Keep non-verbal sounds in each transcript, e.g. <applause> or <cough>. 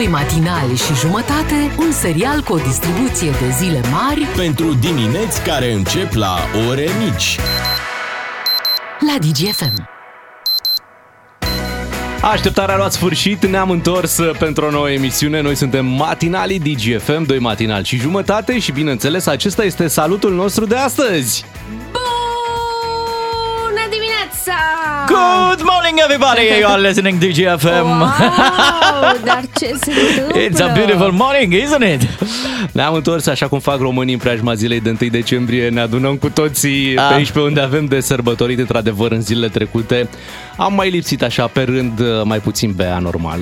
Doi matinali și jumătate, un serial cu o distribuție de zile mari Pentru dimineți care încep la ore mici. la DGFM. Așteptarea a luat sfârșit, ne-am întors uh, pentru o nouă emisiune. Noi suntem matinalii DGFM, doi matinali și jumătate și bineînțeles acesta este salutul nostru de astăzi. Bună dimineața! Good morning, everybody! <laughs> You are listening to GFM. Wow, dar ce se întâmplă? It's a beautiful morning, isn't it? Ne-am întors așa cum fac românii în preajma zilei de 1 decembrie. Ne adunăm cu toții Ah. pe aici pe unde avem de sărbătorit într-adevăr în zilele trecute. Am mai lipsit așa pe rând, uh, mai puțin bea normal.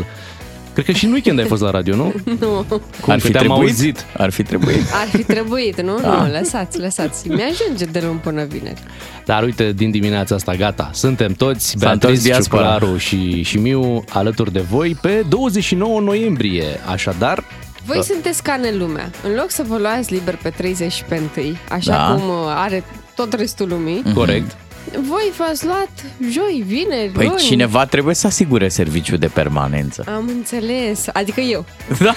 Cred că și în weekend ai fost la radio, nu? <laughs> Nu, Cum Ar fi te-am trebuit? auzit. Ar fi trebuit. ar fi trebuit, nu? Da. Nu, lăsați, lăsați. Mi-ajunge de luni până vineri. Dar uite, din dimineața asta, gata. Suntem toți, S-a întors Beatrice, diaspora. Ciuclaru și, și Miu, alături de voi pe 29 noiembrie. Așadar, Voi sunteți ca în lumea. În loc să vă luați liber pe 30 și pe 1, așa Da. cum uh, are tot restul lumii, corect. Voi v-ați luat joi, vineri, Păi luni. cineva trebuie să asigure serviciul de permanență. Am înțeles. Adică eu. <laughs> Da.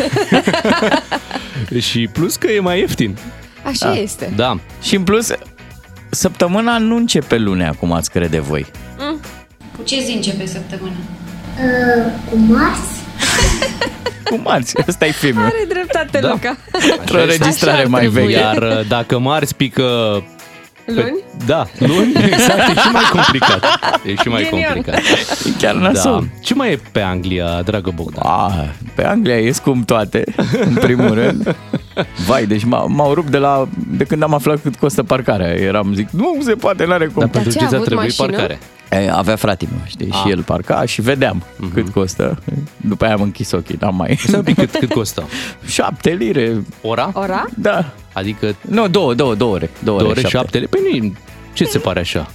<laughs> Și plus că e mai ieftin. Așa este. Da. Și în plus, săptămâna nu începe lunea, cum ați crede voi. Cu ce zi începe săptămâna? cu Mars? Cu marți, <laughs> ăsta e filmul. Are dreptate, Da. Luca. Într-o Așa este. înregistrare Așa ar mai trebui. veche. Iar uh, dacă marți pică... pe- Luni? Da, luni, <laughs> exact, e și mai complicat. E și mai Genial. complicat. E chiar Da. nasol. Ce mai e pe Anglia, dragă Bogdan? Ah, pe Anglia e scump toate, în primul rând. Vai, deci m- m-au rupt de la de când am aflat cât costă parcarea. Eram, zic, nu se poate, n-are cum. Dar pentru ce ce a ți-a avut trebuit mașină? parcare? E, avea frate meu, știi, Ah. și el parca și vedeam cât costă. După aia am închis ochii, n-am mai... Stai un pic, cât, cât costă? <laughs> Șapte lire, Ora? Ora? da. Adică Nu, două, două, două ore. Două, două ore, șapte. șapte lei? Păi nu ce ți se pare așa?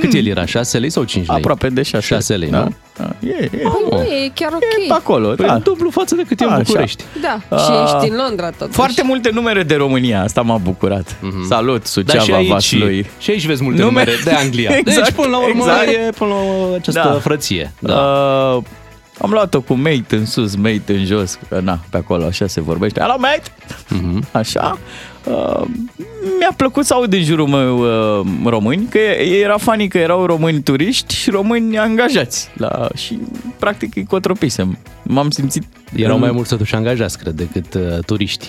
Cât el era? 6 lei sau 5 lei? Aproape de șase. Șase lei, da? nu? Da. E, e, Păi nu, e chiar ok. e pe acolo, Păi da. dublu față de cât e în Așa. București. Da, și Ah. ești în Londra tot. Foarte multe numere de România, asta m-a bucurat. Salut, Dar Suceava, și aici, Vaslui. și aici vezi multe Nume- numere de Anglia. <laughs> Exact, deci, până la urmă, exact. e până la urmă această Da. frăție. Da. Uh, am luat-o cu mate în sus, mate în jos, că na, pe acolo așa se vorbește. Hello, mate! Mhm. Așa. Uh, mi-a plăcut să aud din jurul meu uh, români, că era funny că erau români turiști și români angajați. La, și practic îi cotropisem. M-am simțit... Erau în- mai mulți totuși angajați, cred, decât uh, turiști.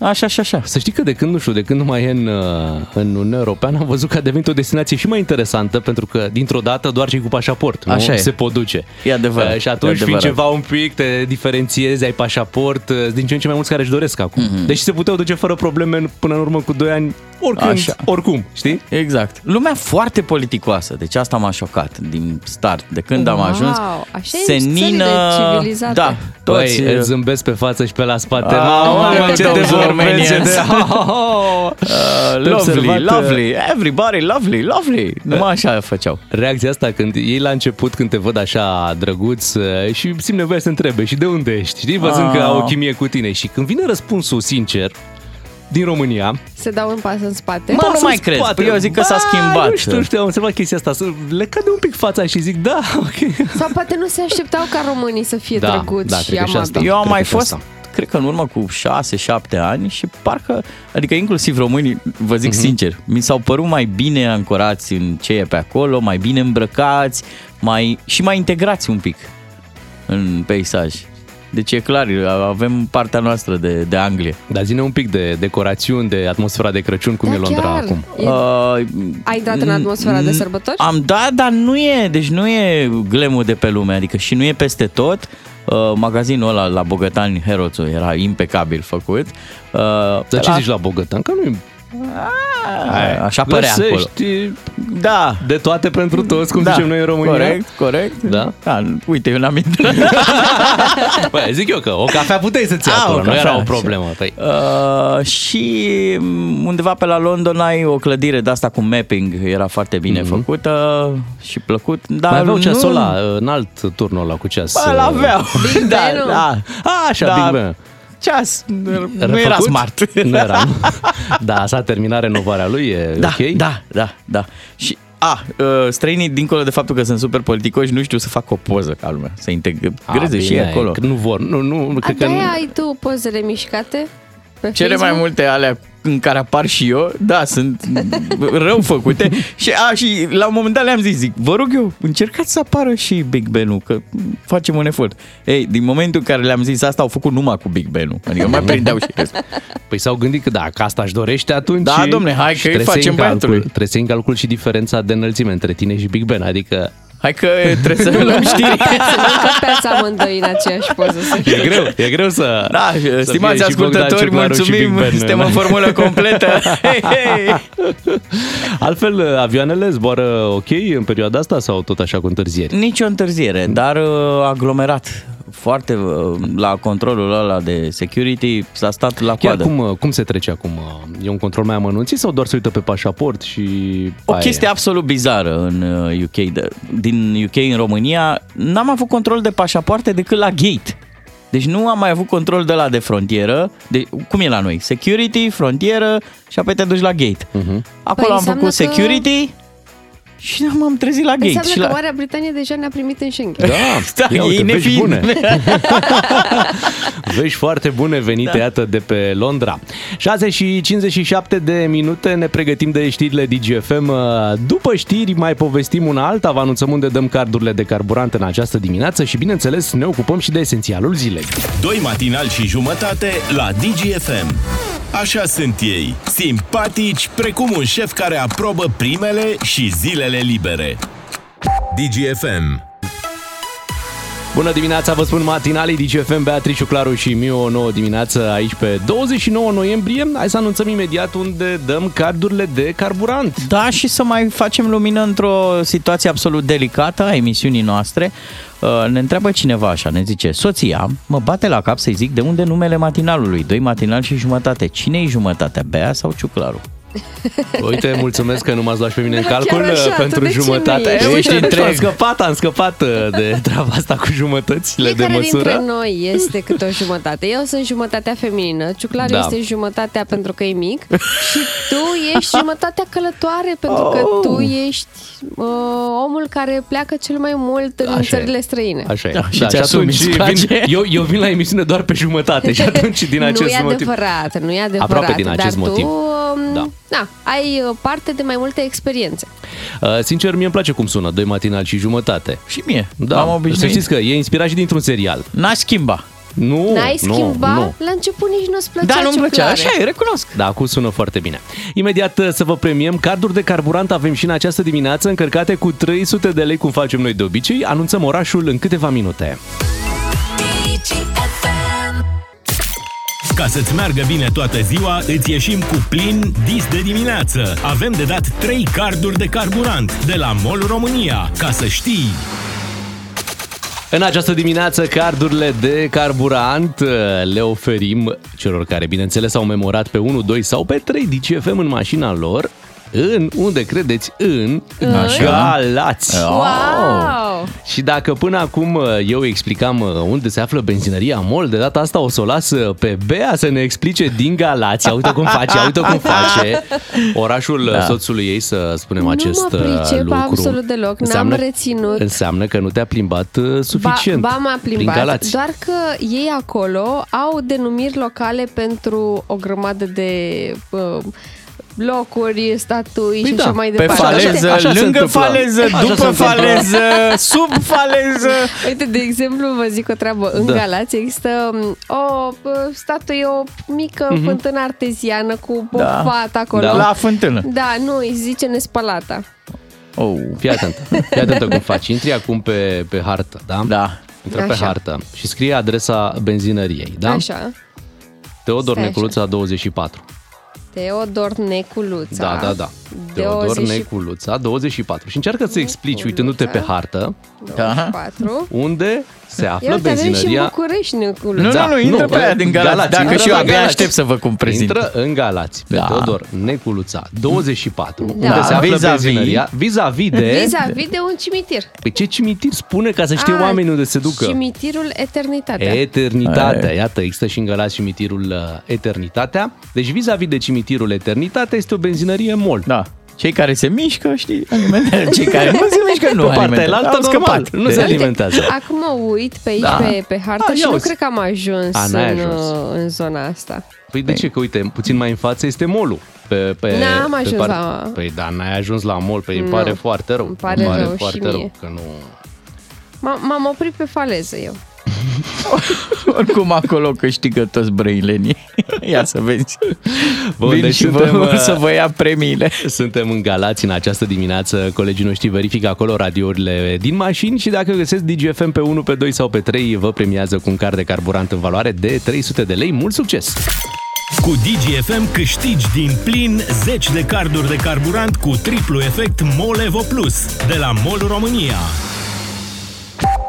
Așa și așa. Să știi că de când, nu știu, de când nu mai e în, uh, în Uniunea Europeană, am văzut că a devenit o destinație și mai interesantă, pentru că dintr-o dată doar cei cu pașaport nu? Așa e. se pot duce. E adevărat, Uh, și e atunci, fiind adevărat. ceva un pic, te diferențiezi, ai pașaport, uh, din ce în ce mai mulți care își doresc acum. Mhm. Deci se puteau duce fără probleme până în urmă cu 2 ani, oricând, Așa. oricum, știi? Exact. Lumea foarte politicoasă, deci asta m-a șocat din start. De când am Wow, ajuns, așa e în țările civilizate. Da, toți... Băi, îți zâmbesc pe față și pe la spate. Ah, Mamă, mamă, ce domnul dezormenie de... Armenians. <laughs> Uh, lovely, observat, lovely, everybody lovely, lovely. Numai așa făceau. Reacția asta când ei la început când te văd așa drăguț uh, și simt nevoia să te întrebe și de unde ești, știi, văzând Ah. că au o chimie cu tine și când vine răspunsul sincer din România, Se dau în pas în spate. Mă, nu Pas mai în crezi. spate. Păi eu zic că s-a Ba, schimbat. Nu știu, nu știu, am observat chestia asta, să le cade un pic fața și zic, da, <laughs> ok. Sau poate nu se așteptau ca românii să fie Da, drăguți da, și cred că și asta. amabili. Eu am cred mai că și fost, asta. cred că în urmă cu 6-7 ani și parcă, adică inclusiv românii, vă zic Mhm. sincer, mi s-au părut mai bine ancorați în ce e pe acolo, mai bine îmbrăcați mai și mai integrați un pic în peisaj. Deci e clar, avem partea noastră de, de Anglia. Dar zine un pic de decorațiuni, de atmosfera de Crăciun, cum Da, e Londra chiar. acum. E- Uh, Ai intrat în atmosfera de n- sărbători? Am dat, dar nu e, deci nu e glemul de pe lume, adică și nu e peste tot. Uh, magazinul ăla la Bogătani, Heroțul, era impecabil făcut. Uh, Dar pe ce la- zici la Bogătan? Că nu A, așa părea acolo. Găsești Da. de toate pentru toți, cum da, zicem noi în România. Corect, corect. Da. da uite, eu n-am intrat. <laughs> Băi, zic eu că o cafea puteai să-ți iei Ah, acolo, o nu cafea, era o așa. problemă. Păi, Uh, și mm, undeva pe la London ai o clădire de asta cu mapping, era foarte bine mm-hmm. făcută și plăcut. Dar mai aveau nu... ceasul ăla, înalt turnul ăla cu ceas. Bă, l-aveau. Big <laughs> da, Ben-ul? da. A, așa, Da. Big Ben. Ceas, nu era Refăcut? smart. <laughs> Nu era, nu? Da, s-a terminat renovarea lui, e Da, ok? da, da, da. Și A, uh, străinii, dincolo de faptul că sunt super politicoși, nu știu să facă o poză ca lumea, să integreze A, și bine, acolo. că Nu vor, nu, nu, A, cred că nu. de-aia ai tu pozele mișcate pe Cele mai Facebook? multe alea în care apar și eu, da, sunt rău făcute și, a, și la un moment dat le-am zis, zic, vă rog eu, încercați să apară și Big Ben-ul, că facem un efort. Ei, din momentul în care le-am zis asta, au făcut numai cu Big Ben-ul, adică mai prindeau și restul. Păi s-au gândit că dacă asta își dorește atunci... Da, domne, hai și că își trebuie să iei facem în calcul, băiatului. Trebuie să iei în calcul și diferența de înălțime între tine și Big Ben, adică Hai că trebuie să luăm <laughs> știri. Să nu încăpeați amândoi în aceeași poză. Să e greu, e greu să... Da, să stimați fie și Bogdan ascultători, Ciuclaru și mulțumim, Big Ben, <laughs> suntem în formulă completă. <laughs> Hei, hei. Altfel, avioanele zboară ok în perioada asta sau tot așa cu întârzieri? Nici o întârziere, dar uh, aglomerat. Foarte uh, la controlul ăla de security s-a stat la Chiar coadă. cum, cum se trece acum? E un control mai amănunțit sau doar se uită pe pașaport și... O aia chestie e? absolut bizară în uh, UK, de, din UK în România, n-am avut control de pașapoarte decât la gate. Deci nu am mai avut control de la de frontieră. De, cum e la noi? Security, frontieră și apoi te duci la gate. Mhm. Acolo Păi am înseamnă făcut că- security și m-am trezit la gate. Înseamnă și că la... Marea Britanie deja ne-a primit în Schengen. Da, Da, ia ei uite, ne vești fiind. bune. <laughs> Vești foarte bune venite, da. iată, de pe Londra. 6 și 57 de minute, ne pregătim de știrile DGFM. După știri mai povestim una alta, vă anunțăm unde dăm cardurile de carburant în această dimineață și, bineînțeles, ne ocupăm și de esențialul zilei. Doi matinali și jumătate la DGFM. Așa sunt ei, simpatici precum un șef care aprobă primele și zilele libere. DGFM. Bună dimineața, vă spun matinalii DGFM, Beatrice Claru și Miu, o nouă dimineață aici pe 29 noiembrie. Hai să anunțăm imediat unde dăm cardurile de carburant. Da, și să mai facem lumină într-o situație absolut delicată a emisiunii noastre. Uh, Ne întreabă cineva așa, ne zice, soția mă bate la cap să-i zic de unde numele matinalului, doi matinal și jumătate. Cine-i jumătatea, Bea sau Ciuclaru? <laughs> Uite, mulțumesc că nu m-ați luat și pe mine în Da, calcul chiar așa, uh, pentru tu de ce jumătate. nu ești? Uite, Ești nu știu, întreg. am scăpat, am scăpat uh, de <laughs> treaba asta cu jumătățile de Fiecare măsură. dintre noi este câte o jumătate. Eu sunt jumătatea feminină, Ciuclaru Da. este jumătatea pentru că e mic și tu ești jumătatea călătoare pentru că Oh. tu ești uh, omul care pleacă cel mai mult în Așa e. țările străine. Așa e. Da, și ți-asumi, atunci îți place. vin, eu, eu vin la emisiune doar pe jumătate și atunci din <laughs> acest nu e motiv... adevărat, nu e adevărat. Aproape din acest dar motiv. tu um, Da. Da, ai uh, parte de mai multe experiențe. Uh, sincer, mie îmi place cum sună, doi matinal și jumătate. Și mie, Da, m-am să obișnuit. știți că e inspirat și dintr-un serial. N-aș schimba. Nu, N-ai nu, schimba? nu. La început nici nu-ți plăcea Da, nu-mi plăcea, Ciuclare. așa e, recunosc. Da, acum sună foarte bine. Imediat uh, să vă premiem carduri de carburant avem și în această dimineață încărcate cu 300 de lei cum facem noi de obicei. Anunțăm orașul în câteva minute. Ca să-ți meargă bine toată ziua, îți ieșim cu plin dis de dimineață. Avem de dat 3 carduri de carburant de la MOL România. Ca să știi... În această dimineață, cardurile de carburant uh, le oferim celor care, bineînțeles, au memorat pe 1, 2 sau pe 3 DCFM în mașina lor, în, unde credeți, în Galați. Wow! Și dacă până acum uh, eu explicam uh, unde se află benzinăria MOL, de data asta o să o las uh, pe Bea să ne explice din Galați. Ia Uite cum face, ia uite cum <laughs> face. Orașul da. Da. soțului ei, să spunem Nu acest mă uh, pricep lucru. absolut deloc, n-am reținut. Înseamnă că nu te-a plimbat uh, suficient Ba, ba m-a prin plimbat, Galați. doar că ei acolo au denumiri locale pentru o grămadă de uh, locuri, statui Păi și da, așa mai Pe departe. faleză, așa se lângă întâmplă. faleză, Așa se după întâmplă. faleză, <laughs> sub faleză. Uite, de exemplu, vă zic o treabă. În Da. Galați există um, o uh, statuie, o mică Mhm. fântână arteziană cu o Da. fată acolo. Da. La fântână. Da, nu, îi zice nespălata. Oh. Fii atentă, fii atentă cum faci. Intri acum pe, pe hartă, da? Da. Intră pe Așa. hartă și scrie adresa benzinăriei, da? Așa. Teodor Stai Neculuța 24. Teodor Neculuța. Da, da, da. Teodor 20 Neculuța 24. Și încearcă să explici, uitându-te pe hartă, 24. unde se Ia află uite, avem și în benzinăria București Neculuța. Nu, Da, nu, nu, intră nu, pe aia din Galați. Galați, Dacă intră și eu la abia Galați. aștept să vă cum prezint. Intră în Galați, pe Da. Teodor Neculuța 24, Da. unde se află Vis-a-vis. benzinăria, vis-a-vis de... Vis-a-vis de un cimitir. Pe ce cimitir spune ca să știe Ah, oamenii unde se ducă? Cimitirul Eternitatea. Eternitatea. Iată, există și în Galați cimitirul uh, Eternitatea. Deci vis-a-vis de cimitirul Eternitatea este o benzinărie MOL. Da. Cei care se mișcă, știi, alimentează. Cei care nu se mișcă, nu Pe partea alimentează. elaltă, Au scăpat. normal, nu se De- alimentează. Acum mă uit pe aici, Da. pe, pe hartă A, și ia nu uzi. cred că am ajuns, A, n-ai în, ajuns. uh, în zona asta. Păi de ce? Că uite, puțin mai în față este molul. Pe, pe, N-am pe ajuns la- Păi da, n-ai ajuns la mol, păi îmi Nu. pare foarte rău. Îmi pare pare rău și foarte mie. rău că nu... M- m-am oprit pe faleză eu. <laughs> Oricum acolo câștigă toți brăilenii. <laughs> Ia să vezi. Bun, Vin deci și suntem, vă, uh, să vă ia premiile. Suntem în Galați în această dimineață. Colegii noștri verifică acolo radiourile din mașini și dacă găsesc DGFM pe 1, pe 2 sau pe 3, vă premiază cu un card de carburant în valoare de 300 de lei. Mult succes! Cu DGFM câștigi din plin 10 de carduri de carburant cu triplu efect MOL Evo Plus de la MOL România.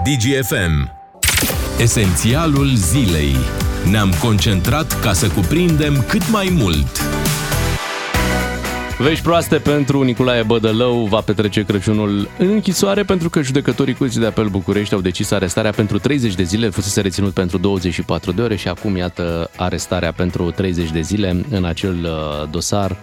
DGFM Esențialul zilei. Ne-am concentrat ca să cuprindem cât mai mult. Vești proaste pentru Nicolae Bădălău va petrece Crăciunul în închisoare pentru că judecătorii Curții de Apel București au decis arestarea pentru 30 de zile, fusese reținut pentru 24 de ore și acum iată arestarea pentru 30 de zile în acel uh, dosar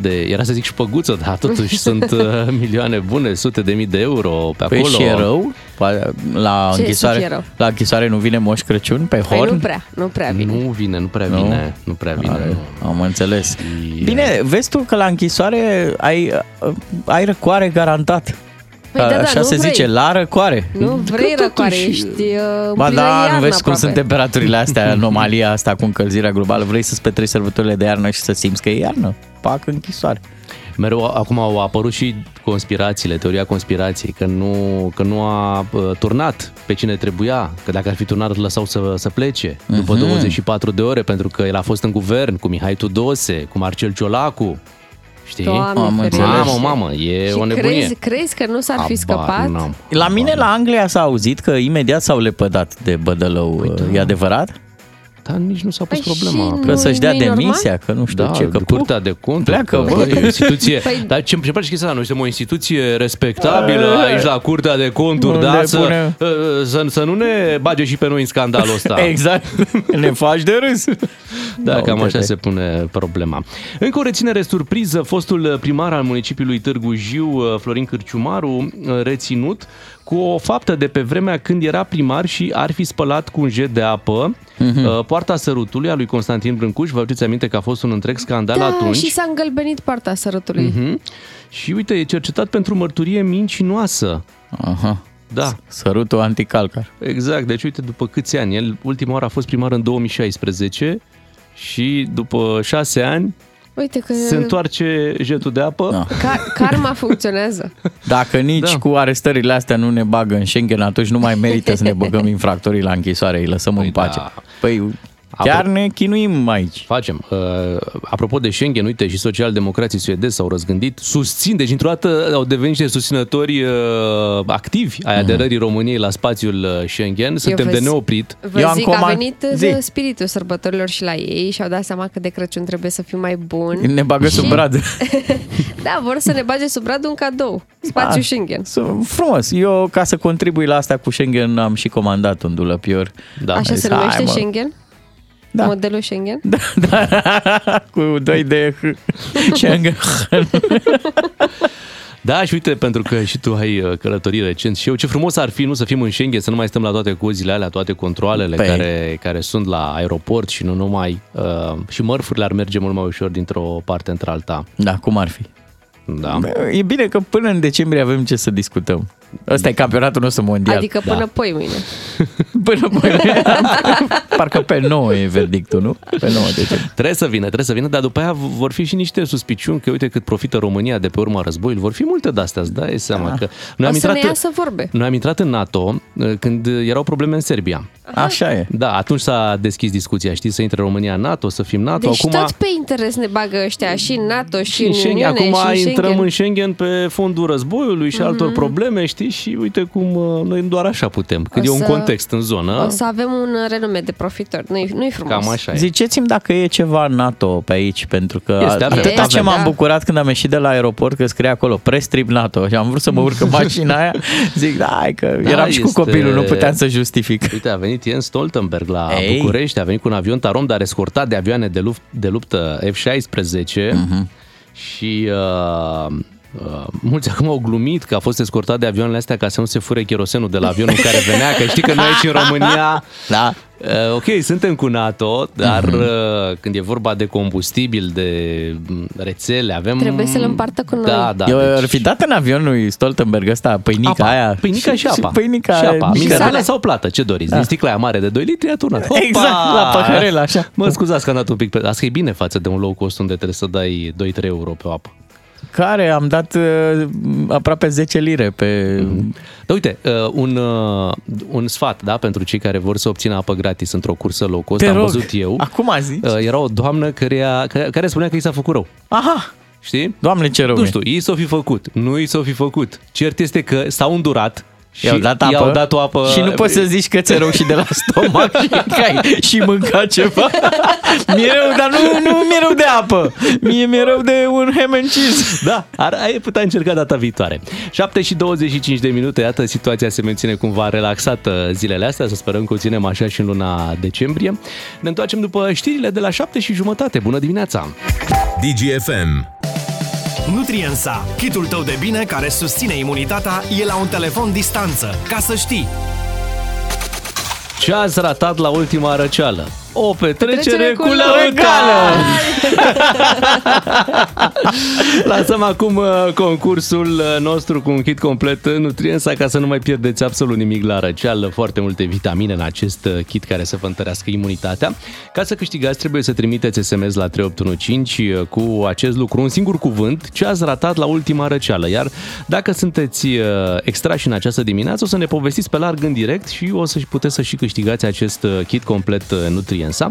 de, era să zic șpăguță, dar totuși <laughs> sunt uh, milioane bune, sute de mii de euro pe Păi acolo. și e rău? Pa- La Ce închisoare, să fie rău? la închisoare nu vine Moș Crăciun pe Păi horn? nu prea, nu prea bine. Nu vine, nu prea vine, nu, prea vine. Are, nu. am înțeles. E- Bine, vezi tu că la închisoare ai, ai răcoare garantat. Păi da, da, Așa nu se vrei. zice, la răcoare. Nu vrei Că răcoare, totuși- ești uh, Ba plină da, iarnă nu vezi cum aproape. sunt temperaturile <laughs> astea, anomalia asta cu încălzirea globală. Vrei să-ți petreci sărbătorile de iarnă și să simți că e iarnă? Pac, închisoare. Mereu acum au apărut și conspirațiile, teoria conspirației, că nu, că nu a uh, turnat pe cine trebuia, că dacă ar fi turnat îl lăsau să, să plece după Mhm. 24 de ore, pentru că el a fost în guvern cu Mihai Tudose, cu Marcel Ciolacu. Știi? Doamne Am ferește. înțeles. Mamă, mamă, e Și o nebunie. crezi, crezi că nu s-ar fi Habar scăpat? n-am. La mine, la Anglia, s-a auzit că imediat s-au lepădat de bădălău. Păi da. E adevărat? Dar nici nu s-a pus Păi problema. și Că Nu- să-și dea nu-i normal? demisia, că nu știu Da, ce. Că curtea de conturi. Pleacă, că, bă. bă, e o instituție. Păi- Dar ce ce place chestia asta? Noi suntem o instituție respectabilă aici la curtea de conturi, Unde da? Să, pune- să, să nu ne bage și pe noi în scandalul ăsta. <laughs> Exact. Ne faci de râs. Da, Da, cam așa uite-te. se pune problema. Încă o reținere surpriză, fostul primar al municipiului Târgu Jiu, Florin Cârciumaru, reținut cu o faptă de pe vremea când era primar și ar fi spălat cu un jet de apă uh, poarta sărutului a lui Constantin Brâncuș. Vă aduceți aminte că a fost un întreg scandal Da, atunci. și s-a îngălbenit partea sărătului. Mhm. Și uite, e cercetat pentru mărturie mincinoasă. Aha. Da, Sărutul anticalcar. exact. Deci uite, după câți ani? El ultima oară a fost primar în 2016 și după șase ani Uite că se întoarce jetul de apă. Da. Ca- karma funcționează. <laughs> Dacă nici Da. cu arestările astea nu ne bagă în Schengen, atunci nu mai merită să ne băgăm <laughs> infractorii la închisoare, îi lăsăm Păi în pace. da. Păi chiar Apro- ne chinuim aici. Facem. Uh, apropo de Schengen, uite, și socialdemocrații suedezi s-au răzgândit, susțin, deci într-o dată au devenit niște susținători uh, activi ai aderării României la spațiul uh, Schengen. Suntem vă de zi- neoprit. Vă Eu am zic, a comand- venit Zi. Zi. spiritul sărbătorilor și la ei și au dat seama că de Crăciun trebuie să fim mai buni. Ne bagă sub Și- brad. <laughs> Da, vor să ne bage sub brad un cadou. Spațiu Ah. Schengen. Sunt frumos. Eu, ca să contribui la asta cu Schengen, am și comandat un dulăpior. Da. Așa zis, se numește hai, mă. Schengen? Da. Modelul Schengen? Da, da, <laughs> cu doi de H. Schengen. Da, și uite, pentru că și tu ai uh, călătorit recent și eu, ce frumos ar fi nu să fim în Schengen, să nu mai stăm la toate cozile alea, toate controlele Păi. care, care sunt la aeroport și nu numai. Uh, și mărfurile ar merge mult mai ușor dintr-o parte într-alta. Da, cum ar fi? Da. E bine că până în decembrie avem ce să discutăm. Ăsta e campionatul nostru mondial. Adică până Da. poi mâine. <laughs> Până până. <laughs> Parcă pe 9 e verdictul, nu? Pe 9 decembrie. Trebuie să vină, trebuie să vină, dar după aia vor fi și niște suspiciuni că uite cât profită România de pe urma războiului. Vor fi multe de-astea, îți dai seama că noi O am, să ne intrat, iasă vorbe. noi am intrat în NATO uh, când erau probleme în Serbia. Așa e. Da, atunci s-a deschis discuția, știi, să intre România în NATO, să fim NATO. Deci Acum, tot pe interes ne bagă ăștia și în NATO și, și în în Schengen, Uniune acum și în intrăm Schengen. în Schengen pe fondul războiului și altor probleme, știi, și uite cum uh, noi doar așa putem, când O e un să- context în zonă. O să avem un renume de profitor. Nu-i, nu-i frumos. Cam așa e. Ziceți-mi dacă e ceva NATO pe aici, pentru că Este, avem. atâta ce Avem, m-am da. bucurat când am ieșit de la aeroport că scrie acolo Prestrip NATO și am vrut să mă urc în mașina aia, <laughs> zic, da, hai că Da, eram și cu este- copilul, nu puteam să justific. Uite, a venit Jens Stoltenberg la Ei. București, a venit cu un avion Tarom, dar escortat de avioane de, lupt, de luptă F-16 Mhm. Și uh, Uh, mulți acum au glumit că a fost escortat de avioanele astea ca să nu se fure cherosenul de la avionul în care venea, că știi că noi aici în România, <laughs> Da. uh, ok, suntem cu NATO, dar uh, când e vorba de combustibil, de mm, rețele, avem... Trebuie să le împartă cu noi. Da, da. Eu deci- ar fi dat în avion lui Stoltenberg ăsta pâinica apa, aia. Pâinica și, apa. pâinica și apa. mică. Minerală sau plată, ce doriți? Din sticla aia mare de 2 litri a turnat. Hopa! Exact, la paharel, așa. Mă scuzați că am dat un pic pe... Asta e bine față de un low cost unde trebuie să dai 2-3 euro pe o apă. Care am dat uh, aproape 10 lire pe... Dar uite, uh, un, uh, un sfat da, pentru cei care vor să obțină apă gratis într-o cursă low cost, Te am rog. văzut eu. Acum zici? Uh, Era o doamnă care, care, care spunea că i s-a făcut rău. Aha! Știi? Doamne, ce rău Nu e. știu, ei s-o fi făcut, nu i s-o fi făcut. Cert este că s-au îndurat și I-au dat apă, i-au dat o apă și nu poți să zici că ți-e rău și de la <laughs> stomac și că ai și mânca ceva. <laughs> Mi-e rău, dar nu, nu mi-e rău de apă. Mie mi-e rău de un ham and cheese. Da, ar, ai putea încerca data viitoare. 7 și 25 de minute, iată, situația se menține cumva relaxată zilele astea, să sperăm că o ținem așa și în luna decembrie. Ne întoarcem după știrile de la 7 și jumătate. Bună dimineața! DGFM. Nutriensa, kitul tău de bine care susține imunitatea, e la un telefon distanță. Ca să știi, Ce ați ratat la ultima răceală? O petrecere, Petrecere cu cu lăutală! Lansăm <laughs> acum uh, concursul uh, nostru cu un kit complet uh, Nutriensa ca să nu mai pierdeți absolut nimic la răceală. Foarte multe vitamine în acest uh, kit care să vă întărească imunitatea. Ca să câștigați trebuie să trimiteți SMS la 3815 uh, cu acest lucru, un singur cuvânt, ce ați ratat la ultima răceală. Iar dacă sunteți uh, extrași în această dimineață, o să ne povestiți pe larg în direct și o să puteți să și câștigați acest uh, kit complet uh, Nutriensa.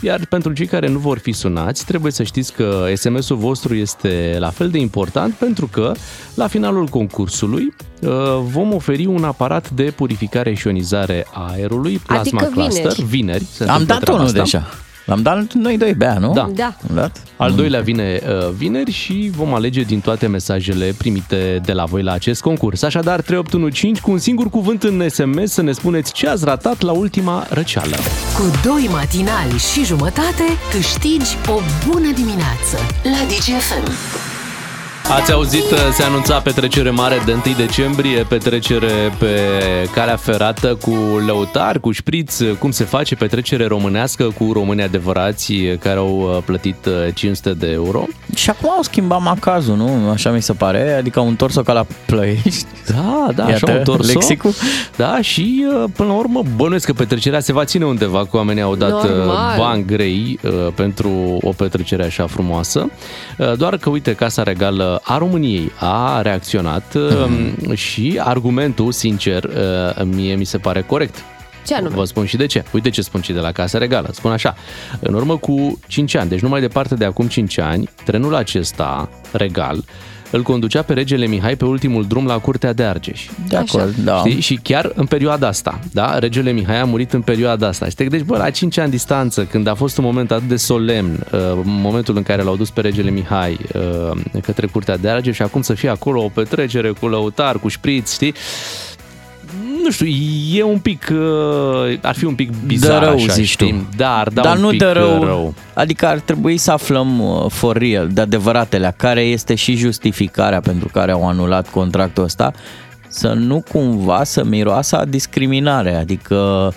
Iar pentru cei care nu vor fi sunați, trebuie să știți că SMS-ul vostru este la fel de important pentru că la finalul concursului uh, vom oferi un aparat de purificare și ionizare a aerului, Plasma Adică vineri. Cluster, vineri. se Am întâmplă dat treaba unul asta. deja. L-am dat noi doi bea, nu? Da. Da. Am dat? Al doilea vine uh, vineri și vom alege din toate mesajele primite de la voi la acest concurs. Așadar, 3815 cu un singur cuvânt în SMS să ne spuneți ce ați ratat la ultima răceală. Cu doi matinali și jumătate câștigi o bună dimineață la DGFM. Ați auzit, uh, se anunța petrecere mare de 1 decembrie, petrecere pe calea ferată cu lăutari, cu șpriț, cum se face petrecere românească cu români adevărați care au uh, plătit uh, 500 de euro. Și acum au schimbat macazul, nu? Așa mi se pare. Adică au întors-o ca la plăiești. Da, da, Iată, așa au întors lexicul. Da, și uh, până la urmă bănuiesc că petrecerea se va ține undeva, cu oamenii au dat uh, Normal. bani grei uh, pentru o petrecere așa frumoasă. Uh, Doar că, uite, Casa Regală a României a reacționat uh, și argumentul, sincer, uh, mie mi se pare corect. Ce anume? Vă spun și de ce. Uite ce spun cei de la Casa Regală. Spun așa, în urmă cu 5 ani, deci nu mai departe de acum 5 ani, trenul acesta, regal, îl conducea pe regele Mihai pe ultimul drum la Curtea de Argeș. De acord, da. Știi? Și chiar în perioada asta, da? Regele Mihai a murit în perioada asta. Și te gândești, bă, la 5 ani distanță, când a fost un moment atât de solemn, uh, momentul în care l-au dus pe regele Mihai uh, către Curtea de Argeș și acum să fie acolo o petrecere cu lăutar, cu șpriț, știi? Nu știu, e un pic, uh, ar fi un pic bizar Dă rău, așa, zici știi? tu. Da, ar da Dar un nu pic dă rău, uh, rău. Adică ar trebui să aflăm uh, for real, de adevăratele, care este și justificarea pentru care au anulat contractul ăsta, să nu cumva să miroasă a discriminare. Adică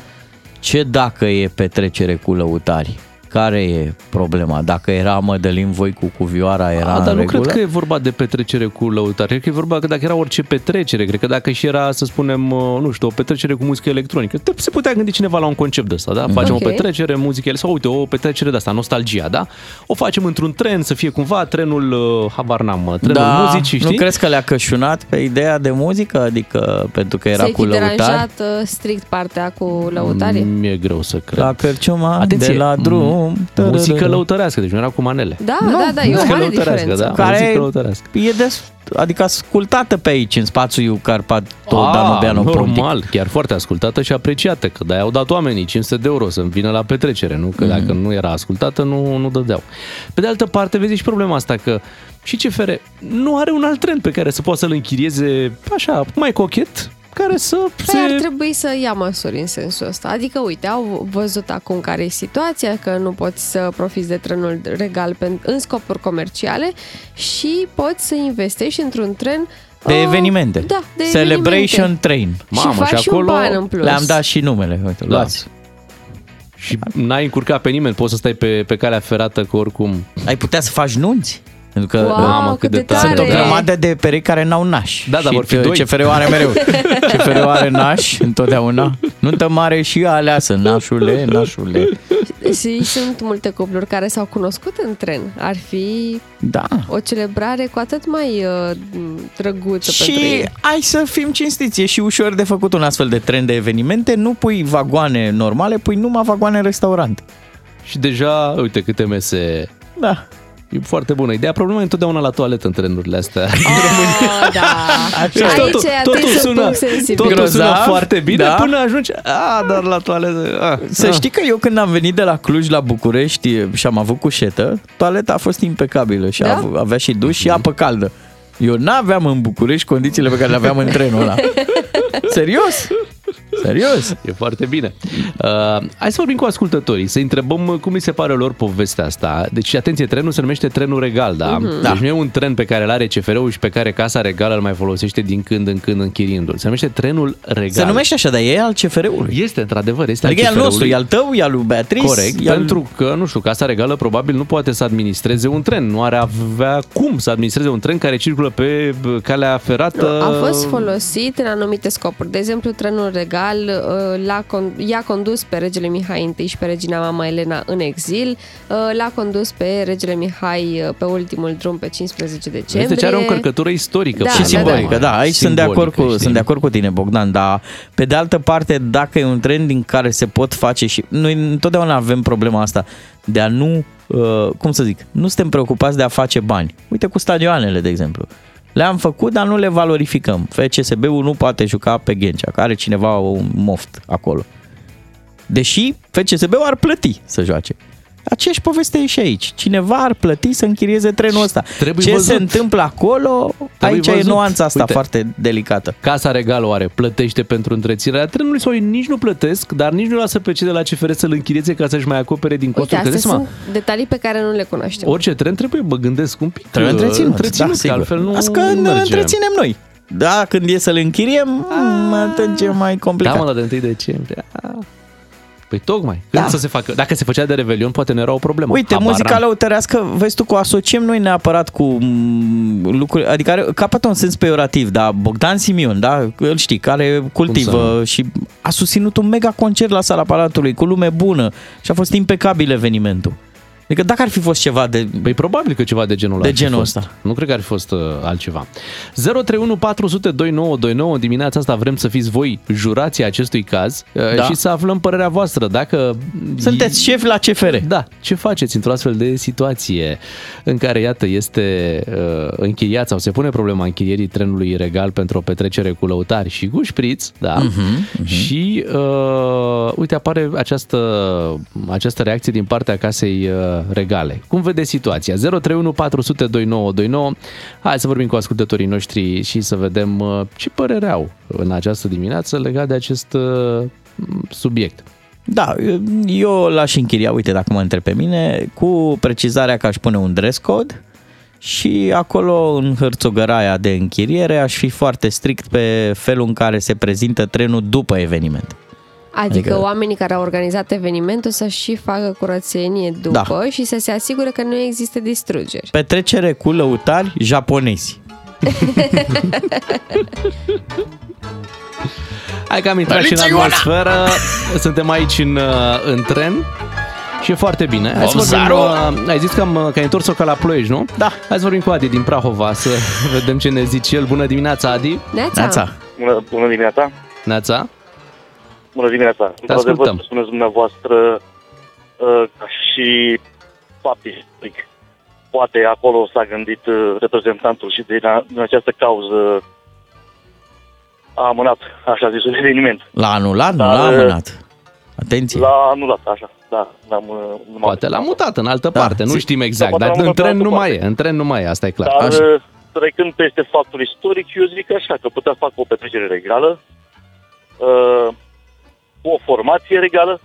ce dacă e petrecere cu lăutari? Care e problema? Dacă era Mădălin voi cu cuvioara, era A, în dar nu regulă? cred că e vorba de petrecere cu lăutari. Cred că e vorba că dacă era orice petrecere, cred că dacă și era, să spunem, uh, nu știu, o petrecere cu muzică electronică, te- se putea gândi cineva la un concept de ăsta, da? Facem Ok. o petrecere, muzică sau uite, o petrecere de asta, nostalgia, da? O facem într-un tren, să fie cumva trenul, uh, habar n-am, uh, trenul da, muzicii, știi? nu crezi că le-a cășunat pe ideea de muzică? Adică pentru că era Să-i cu fi lăutari? deranjat uh, strict partea cu lăutarii? Mi-e greu să cred. La cărciuma Atenție, de la drum. Muzică lăutărească, deci nu era cu manele. Da, da, da, e o muzică mare lăutărească, diferență. da. care Muzică lăutărească. e des, adică ascultată pe aici, în spațiul Carpato Danubiano Prontic. normal, chiar foarte ascultată și apreciată, că de-aia au dat oamenii 500 de euro să vină la petrecere, nu? Că Mhm. dacă nu era ascultată, nu, nu dădeau. Pe de altă parte, vezi și problema asta, că și CFR nu are un alt tren pe care să poată să-l închirieze așa, mai cochet, care să Păi ar se... trebui să ia măsuri în sensul ăsta. Adică, uite, au văzut acum care e situația, că nu poți să profiți de trenul regal pen- în scopuri comerciale și poți să investești într-un tren De uh, evenimente. Da, de Celebration evenimente. Train. Mamă, și faci și și acolo un ban în plus. Le-am dat și numele. Uite, Da. luați. Și n-ai încurcat pe nimeni, poți să stai pe, pe calea ferată că oricum... Ai putea să faci nunți? Pentru că Wow, Mamă, cât cât de de tare. tare! sunt o grămadă de perechi care n-au naș. Da, dar și vor fi doi. CFR-ul are mereu. <laughs> CFR-ul are naș întotdeauna. Nuntă mare și aleasă. Nașule, nașule. Și sunt multe cupluri care s-au cunoscut în tren. Ar fi Da. o celebrare cu atât mai uh, drăguță pentru Și ei. hai să fim cinstiți, e și ușor de făcut un astfel de tren de evenimente, nu pui vagoane normale, pui numai vagoane restaurant. Și deja, uite câte mese... Da. E foarte bună ideea. Problema e întotdeauna la toaletă în trenurile astea. <laughs> Oh, da. Așa. Aici totul, e totul atins un sună, punct sensibil. totul sună Grozav, foarte bine da. până ajungi... A, dar la toaletă... A, Să a. știi că eu când am venit de la Cluj la București și am avut cușetă, toaleta a fost impecabilă și Da? da? avea și duș și apă caldă. Eu n-aveam în București condițiile pe care le aveam în trenul ăla. <laughs> Serios? Serios? E foarte bine. Uh, hai să vorbim cu ascultătorii, să întrebăm cum li se pare lor povestea asta. Deci, atenție, trenul se numește trenul regal, da? Mhm. Uh-huh. Deci nu e un tren pe care îl are CFR-ul și pe care Casa Regală îl mai folosește din când în când închiriindu-l. Se numește trenul regal. Se numește așa, dar e al CFR-ului. Este, într-adevăr, este Adică e al CFR-ului. nostru, e al tău, e al lui Beatrice. Corect, e al... pentru că, nu știu, Casa Regală probabil nu poate să administreze un tren. Nu are avea cum să administreze un tren care circulă pe bă, calea ferată. A fost folosit în anumite scopuri. De exemplu, trenul regal uh, l-a con- i-a condus pe regele Mihai I și pe regina mama Elena în exil, uh, l-a condus pe regele Mihai uh, pe ultimul drum pe 15 decembrie. Deci are o încărcătură istorică. Da, și până la simbolică, urmă. da, aici sunt de, acord Simbolică, cu, știi? sunt de acord cu tine, Bogdan, dar pe de altă parte, dacă e un trend din care se pot face și noi întotdeauna avem problema asta de a nu, uh, cum să zic, nu suntem preocupați de a face bani. Uite cu stadioanele, de exemplu. Le-am făcut, dar nu le valorificăm. FCSB-ul nu poate juca pe Ghencea, că are cineva un moft acolo. Deși FCSB-ul ar plăti să joace. Aceeași poveste e și aici. Cineva ar plăti să închirieze trenul ăsta. Trebuie Ce văzut. se întâmplă acolo, Trebuie aici e văzut. nuanța asta Uite. foarte delicată. Casa Regală oare plătește pentru întreținerea trenului sau ei nici nu plătesc, dar nici nu lasă pe cei de la CFR să-l închirieze ca să-și mai acopere din Uite, costuri. Că astea dai seama, sunt detalii pe care nu le cunoaștem. orice tren trebuie, bă, gândesc un pic. Trebuie uh, întreținut, întreținut da, că sigur. altfel nu Asta că ne merge. întreținem noi. Da, când e să-l închiriem, mm, atunci e mai Da, complicat. mă, la de 1 decembrie. Ah. Păi tocmai, când Da. să se facă? Dacă se făcea de Revelion, poate nu era o problemă. Uite, Habar muzica n-am. lăutărească, vezi tu, că o asociem noi neapărat cu mm, lucruri, adică are, capătă un sens peorativ, da? Bogdan Simion, da? Îl știi, care să cultivă nu? și a susținut un mega concert la sala Palatului cu lume bună și a fost impecabil evenimentul. Adică dacă ar fi fost ceva de... Păi probabil că ceva de genul De ar fi genul fost. ăsta. Nu cred că ar fi fost uh, altceva. 031 400 2929 dimineața asta vrem să fiți voi jurații acestui caz uh, Da. și să aflăm părerea voastră. Dacă Sunteți șef la CFR. Da, ce faceți într-o astfel de situație în care, iată, este uh, închiriat sau se pune problema închirierii trenului regal pentru o petrecere cu lăutari și cu șpriț, da? Uh-huh, uh-huh. Și, uh, uite, apare această, această reacție din partea casei uh, regale. Cum vedeți situația? 031 400 2929. Hai să vorbim cu ascultătorii noștri și să vedem uh, ce părere au în această dimineață legat de acest uh, subiect. Da, eu l-aș închiria, uite, dacă mă întreb pe mine, cu precizarea că aș pune un dress code și acolo, în hărțogăraia de închiriere, aș fi foarte strict pe felul în care se prezintă trenul după eveniment. Adică, Adică- oamenii care au organizat evenimentul să și facă curățenie după Da. și să se asigure că nu există distrugeri. Petrecere cu lăutari japonezi. <laughs> Hai că am intrat și în atmosferă. Suntem aici în, uh, în tren. Și e foarte bine. Hai să vorbim, uh, ai zis că, am, că ai întors-o ca la ploiești, nu? Da. Hai să vorbim cu Adi din Prahova să vedem ce ne zice el. Bună dimineața, Adi. Neața? Neața. Bună, bună dimineața! Neața. Bună dimineața! Într-adevăr, ascultăm. spuneți dumneavoastră uh, ca și fapti, zic, poate acolo s-a gândit uh, reprezentantul și din, a, din această cauză a amânat, așa zisul eveniment. L-a anulat, nu Dar, l-a amânat. Atenție. L-a anulat, așa, da. L-am, uh, nu m-am- Poate l-a mutat în altă Da, parte, nu zi- știm exact, Poate dar l-a în mutat în tren altă nu mai parte. e, în tren nu mai e, asta e clar. Dar, Așa. uh, trecând peste factul istoric, eu zic așa, că putea fac o petrecere regală, uh, o formație regală,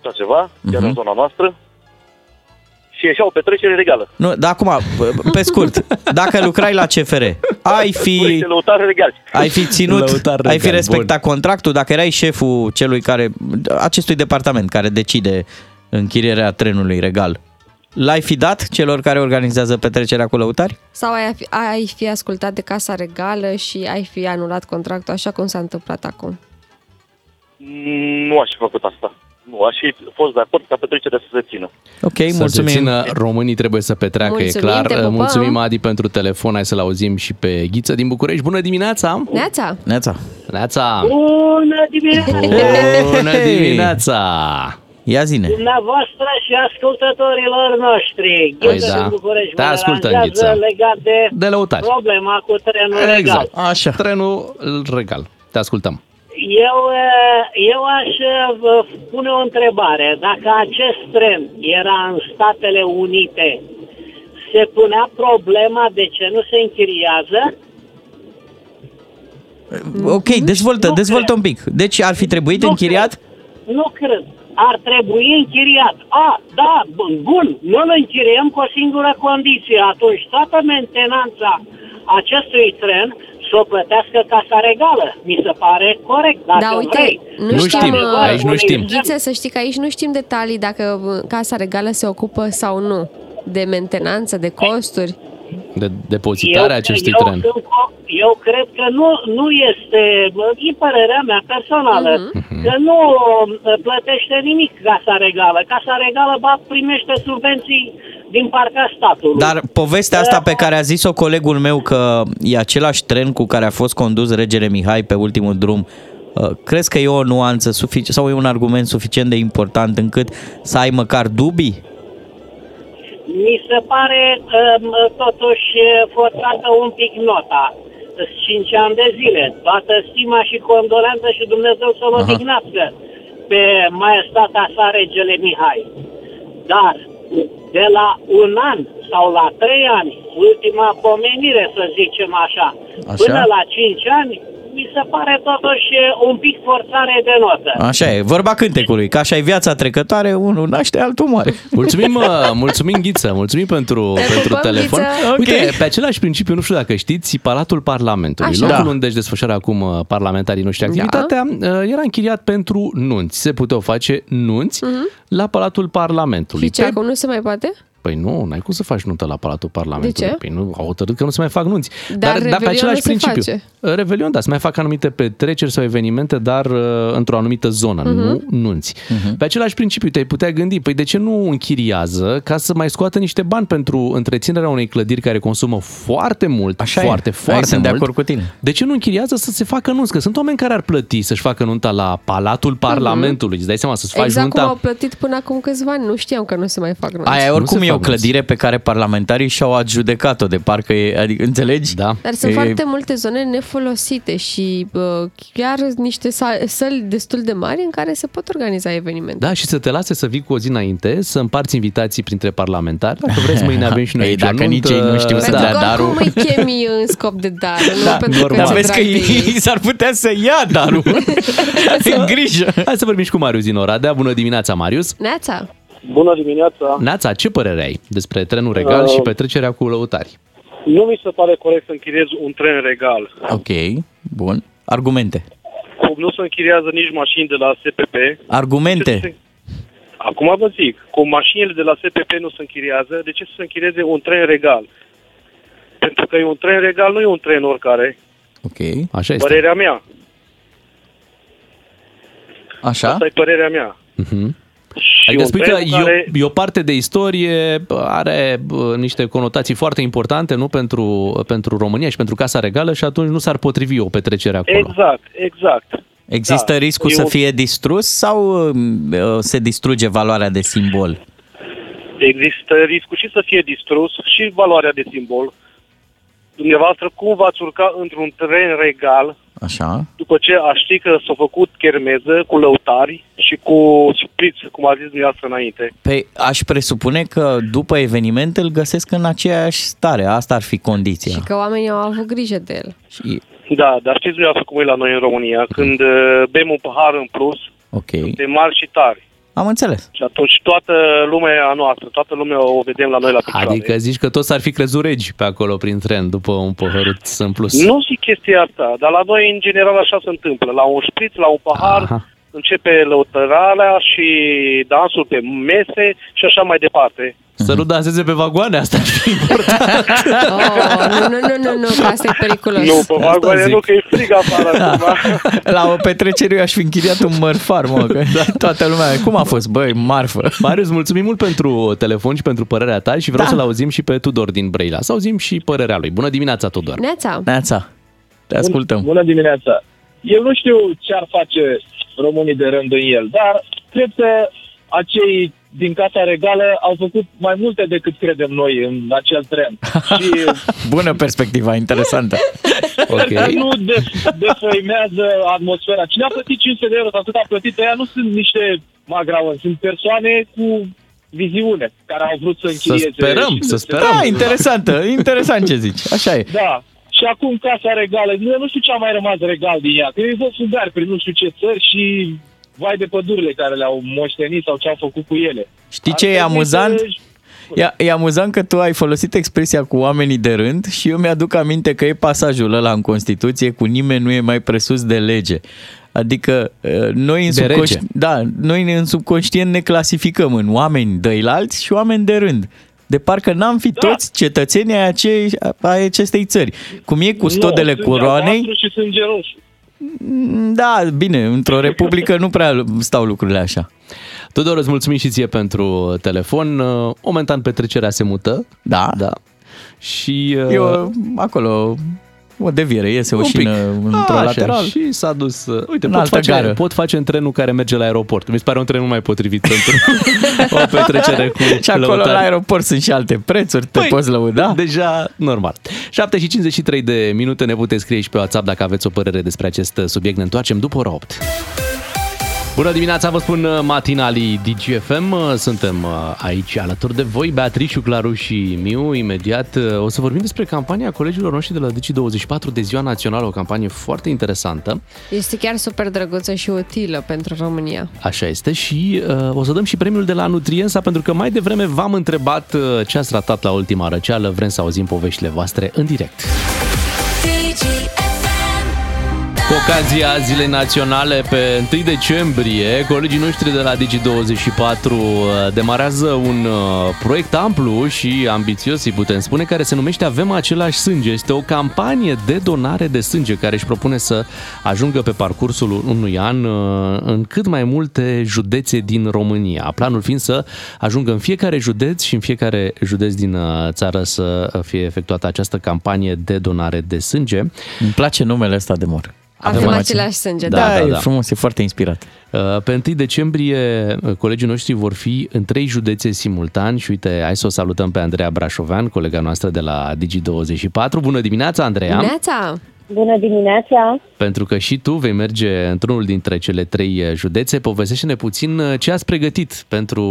așa ceva, chiar Mhm. în zona noastră, și ieșea o petrecere regală. Nu, dar acum, pe scurt, dacă lucrai la CFR, ai fi, Niște lăutari regali. ai fi ținut, Lăutar ai fi regal, respectat contractul, dacă erai șeful celui care, acestui departament care decide închirierea trenului regal, l-ai fi dat celor care organizează petrecerea cu lăutari? Sau ai fi, ai fi ascultat de Casa Regală și ai fi anulat contractul așa cum s-a întâmplat acum. Mm, Nu aș fi făcut asta. Nu, aș fi fost de acord ca petrecerea să se țină. Ok, Să mulțumim. se țină, românii trebuie să petreacă, Mulțumim, e clar. te pupăm. Mulțumim, Adi, pentru telefon. Hai să-l auzim și pe Ghiță din București. Bună dimineața! Neața! Neața. Neața! Bună dimineața! Bună dimineața! Ia zine. Dumneavoastră și ascultătorilor noștri. Păi Ghiță da. din București Te mă ascultăm, deranjează Ghiță. legat de, De lăutari. problema cu trenul regal. Exact. Așa. Trenul regal. Te ascultăm. Eu, eh, eu aș eh, vă pune o întrebare. Dacă acest tren era în Statele Unite, se punea problema de ce nu se închiriază? Ok, dezvoltă, Nu dezvoltă cred. un pic. Deci ar fi trebuit Nu închiriat? cred. Nu cred. Ar trebui închiriat. A, da, bun, bun. nu îl închiriem cu o singură condiție. Atunci toată mentenanța acestui tren să o plătească Casa Regală. Mi se pare corect, dacă Da, uite, vrei. nu Nu știm, știm, uh, aici nu știm. Ghiță, să știi că aici nu știm detalii dacă uh, Casa Regală se ocupă sau nu de mentenanță, de costuri. De depozitarea acestui eu, tren. sunt co- eu cred că nu, nu este, bă, e părerea mea personală, Mhm. că nu uh, plătește nimic Casa Regală. Casa Regală ba primește subvenții din partea statului. Dar povestea asta pe care a zis-o colegul meu că e același tren cu care a fost condus regele Mihai pe ultimul drum, uh, crezi că e o nuanță sufic- sau e un argument suficient de important încât să ai măcar dubii? Mi se pare um, totuși forțată un pic nota. 5 ani de zile. Toată stima și condolență și Dumnezeu să-l Aha. odihnească pe maestata sa regele Mihai. Dar de la un an sau la trei ani, ultima pomenire, să zicem așa, Așa. până la 5 ani, mi se pare totuși un pic forțare de notă. Așa e, vorba cântecului, că așa e viața trecătoare, unul naște, altul moare. Mulțumim, <laughs> uh, mulțumim Ghiță, mulțumim pentru, Te pentru pupăm, telefon. Ghiță. Ok. Uite, pe același principiu, nu știu dacă știți, Palatul Parlamentului, Așa. locul Da. unde își desfășoară acum uh, parlamentarii noștri Da. activitatea, uh, era închiriat pentru nunți. Se puteau face nunți la Palatul Parlamentului. Și ce, Pe- acum nu se mai poate? Păi nu, n-ai cum să faci nuntă la Palatul Parlamentului. ce? Păi nu, au hotărât că nu se mai fac nunți. Dar pe Revelionul același se principiu. face. Revelion, da, se mai fac anumite petreceri sau evenimente, dar uh, într-o anumită zonă, Mhm. nu nunți. Pe același principiu te-ai putea gândi, păi de ce nu închiriază ca să mai scoată niște bani pentru întreținerea unei clădiri care consumă foarte mult, Așa e. foarte, Aici foarte sunt de mult. acord cu tine. De ce nu închiriază să se facă nunți? Că sunt oameni care ar plăti să-și facă nunta la Palatul Parlamentului. Îți dai seama să-ți faci Mhm. exact nunta... cum au plătit până acum câțiva ani. Nu știam că nu se mai fac nunți. Aia Nu oricum se e o fac nunți. clădire pe care parlamentarii și-au adjudecat-o, de parcă e, adică, înțelegi? Da. Dar sunt E- foarte multe zone nefolosite și uh, chiar niște sa- săli destul de mari în care se pot organiza evenimente. Da, și să te lase să vii cu o zi înainte, să împarți invitații printre parlamentari. Dacă vreți, <laughs> mâine avem și noi Ei, aici o dacă nici nuntă. ei nu știu să Pentru dea că darul. oricum îi chemi în <laughs> scop de dar, nu Da, pentru că Dar ți-e vezi că drag de ei. ei s-ar putea să ia darul. <laughs> Ai grijă. Hai să vorbim și cu Marius din Oradea. Bună dimineața, Marius! Neața, Bună dimineața! Neața, ce părere ai despre trenul regal Uh, și petrecerea cu lăutari? Nu mi se pare corect să închiriez un tren regal. Ok, bun. Argumente. Cum nu se închiriază nici mașini de la SPP. Argumente. Acum vă zic, cum mașinile de la SPP nu se închiriază, de ce să se închirieze un tren regal? Pentru că e un tren regal, nu e un tren oricare. Ok. Așa este. Părerea mea. Așa? Asta e părerea mea. Mhm. Și Adică un spui că tren e, care... o, e o parte de istorie, are bă, niște conotații foarte importante nu pentru, pentru România și pentru Casa Regală și atunci nu s-ar potrivi o petrecere acolo. Exact, exact. Există Da, riscul e să un- fie distrus sau uh, se distruge valoarea de simbol? Există riscul și să fie distrus și valoarea de simbol. Dumneavoastră, cum v-ați urca într-un tren regal Așa. După ce aș ști că s-a făcut chermeză cu lăutari și cu șpriț, cum a zis dumneavoastră înainte. Păi aș presupune că după eveniment îl găsesc în aceeași stare. Asta ar fi condiția. Și că oamenii au avut grijă de el. Și, Da, dar știți dumneavoastră cum e la noi în România, când uh, bem un pahar în plus, ok. de mari și tari. Am înțeles. Și atunci toată lumea a noastră, toată lumea o vedem la noi la picioare. Adică zici că toți ar fi crezut regi pe acolo prin tren după un păhărut în plus. Nu zic chestia asta, dar la noi în general așa se întâmplă. La un șpriț, la un pahar, Aha. Începe lăutărarea și dansul pe mese și așa mai departe. Să nu danseze pe vagoane, asta ar fi <laughs> Oh, nu, nu, nu, nu, nu, că asta e periculos. Nu, pe Asta vagoane zic. nu, că e frig afară acum. La o petrecere eu aș fi închiriat un mărfar, mă, că toată lumea, cum a fost, băi, marfă. Marius, mulțumim mult pentru telefon și pentru părerea ta și vreau Da. să-l auzim și pe Tudor din Brăila. Să auzim și părerea lui. Bună dimineața, Tudor! Neața. Neața, te ascultăm. Bună dimineața! Eu nu știu ce ar face românii de rând în el, dar cred că acei din Casa Regală au făcut mai multe decât credem noi în acel tren. <laughs> Și Bună perspectiva, interesantă. cred că nu def- defăimează atmosfera. Cine a plătit 500 de euro sau cât a plătit, ăia nu sunt niște magrauni, sunt persoane cu viziune, care au vrut să închirieze. sperăm, și să se- sperăm. Da, interesantă, interesant ce zici, așa e. Da. Și acum Casa Regală, eu nu știu ce a mai rămas regal din ea, că ei văd fugari prin nu știu ce țări și vai de pădurile care le-au moștenit sau ce au făcut cu ele. Știi ce Ar e trebui amuzant? să- E, e amuzant că tu ai folosit expresia cu oamenii de rând și eu mi-aduc aminte că e pasajul ăla în Constituție cu nimeni nu e mai presus de lege. Adică uh, noi în, De rege. subconș- da, noi în subconștient ne clasificăm în oameni dăilalți și oameni de rând. De parcă n-am fi da. toți cetățenii ai, acei, ai acestei țări. Cum e cu stodele nu, coroanei, sânge albastru și sânge roșu. da, bine, într-o <laughs> republică nu prea stau lucrurile așa. Tudor, îți mulțumim și ție pentru telefon. Uh, Momentan petrecerea se mută. Da. Da. Și... uh, Eu acolo o deviere, iese o un pic. șină într-o Așa, lateral. Și s-a dus... uh, Uite, În pot altă face, gară. pot face în trenul care merge la aeroport. Mi se pare un tren mult mai potrivit pentru <laughs> o petrecere cu Și acolo lăutari. la aeroport sunt și alte prețuri, te Păi, poți lăuda. Deja normal. 7 și 53 de minute ne puteți scrie și pe WhatsApp dacă aveți o părere despre acest subiect. Ne întoarcem după ora 8. Bună dimineața, vă spun uh, matinalii DGFM. Uh, Suntem uh, aici alături de voi, Beatrice, Claru și Miu. Imediat uh, o să vorbim despre campania colegilor noștri de la Digi24 de Ziua Națională, o campanie foarte interesantă. Este chiar super drăguță și utilă pentru România. Așa este și uh, o să dăm și premiul de la Nutriensa pentru că mai devreme v-am întrebat uh, ce ați ratat la ultima răceală. Vrem să auzim poveștile voastre în direct. Cu ocazia Zilei Naționale pe 1 decembrie, colegii noștri de la Digi24 uh, demarează un uh, proiect amplu și ambițios, îi putem spune, care se numește Avem același sânge. Este o campanie de donare de sânge care își propune să ajungă pe parcursul unui an uh, în cât mai multe județe din România. Planul fiind să ajungă în fiecare județ și în fiecare județ din uh, țară să fie efectuată această campanie de donare de sânge. Îmi place numele ăsta de mor. Avem, același sânge, da. Da, da, e frumos, e foarte inspirat. Uh, Pe 1 decembrie, uh, colegii noștri vor fi în trei județe simultan și uite, hai să o salutăm pe Andreea Brașovean, colega noastră de la Digi24. Bună dimineața, Andreea! Neața! Bună dimineața! Pentru că și tu vei merge într-unul dintre cele trei uh, județe. Povestește-ne puțin uh, ce ați pregătit pentru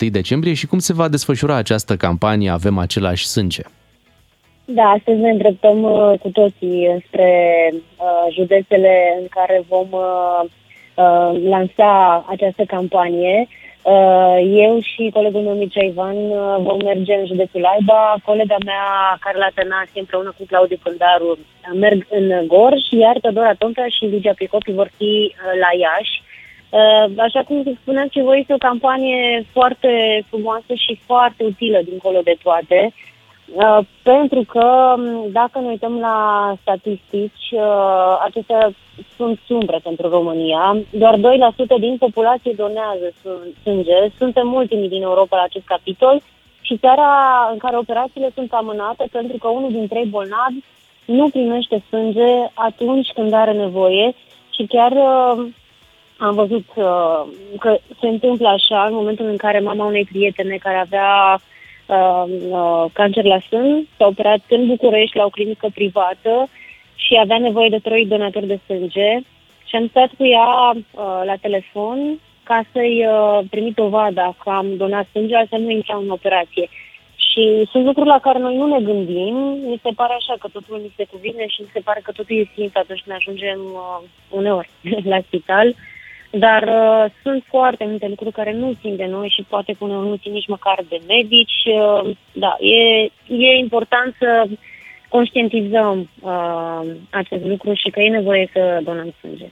1 decembrie și cum se va desfășura această campanie Avem același sânge. Da, astăzi ne îndreptăm uh, cu toții spre uh, județele în care vom uh, uh, lansa această campanie. Uh, eu și colegul meu Mircea Ivan uh, vom merge în județul Alba. Colega mea, Carla Tănase, împreună cu Claudiu Pândaru, uh, merg în Gorj, iar Teodora Tonca și Ligia Pricopi vor fi uh, la Iași. Uh, Așa cum spuneați și voi, este o campanie foarte frumoasă și foarte utilă dincolo de toate. Uh, pentru că m, dacă ne uităm la statistici, uh, acestea sunt sumbre pentru România. Doar 2% din populație donează sân- sânge. Suntem ultimii din Europa la acest capitol și țara în care operațiile sunt amânate pentru că unul din trei bolnavi nu primește sânge atunci când are nevoie și chiar uh, am văzut uh, că se întâmplă așa în momentul în care mama unei prietene care avea uh, uh, cancer la sân s-a operat în București la o clinică privată și avea nevoie de trei donatori de sânge și am stat cu ea uh, la telefon ca să-i uh, trimit o vadă că am donat sânge, altfel nu intram în operație. Și sunt lucruri la care noi nu ne gândim, mi se pare așa că totul mi se cuvine și mi se pare că totul e simplu atunci când ajungem uh, uneori <laughs> la spital. Dar uh, sunt foarte multe lucruri care nu țin de noi și poate că uneori nu țin nici măcar de medici. Uh, da, e, e important să conștientizăm uh, acest lucru și că e nevoie să donăm sânge.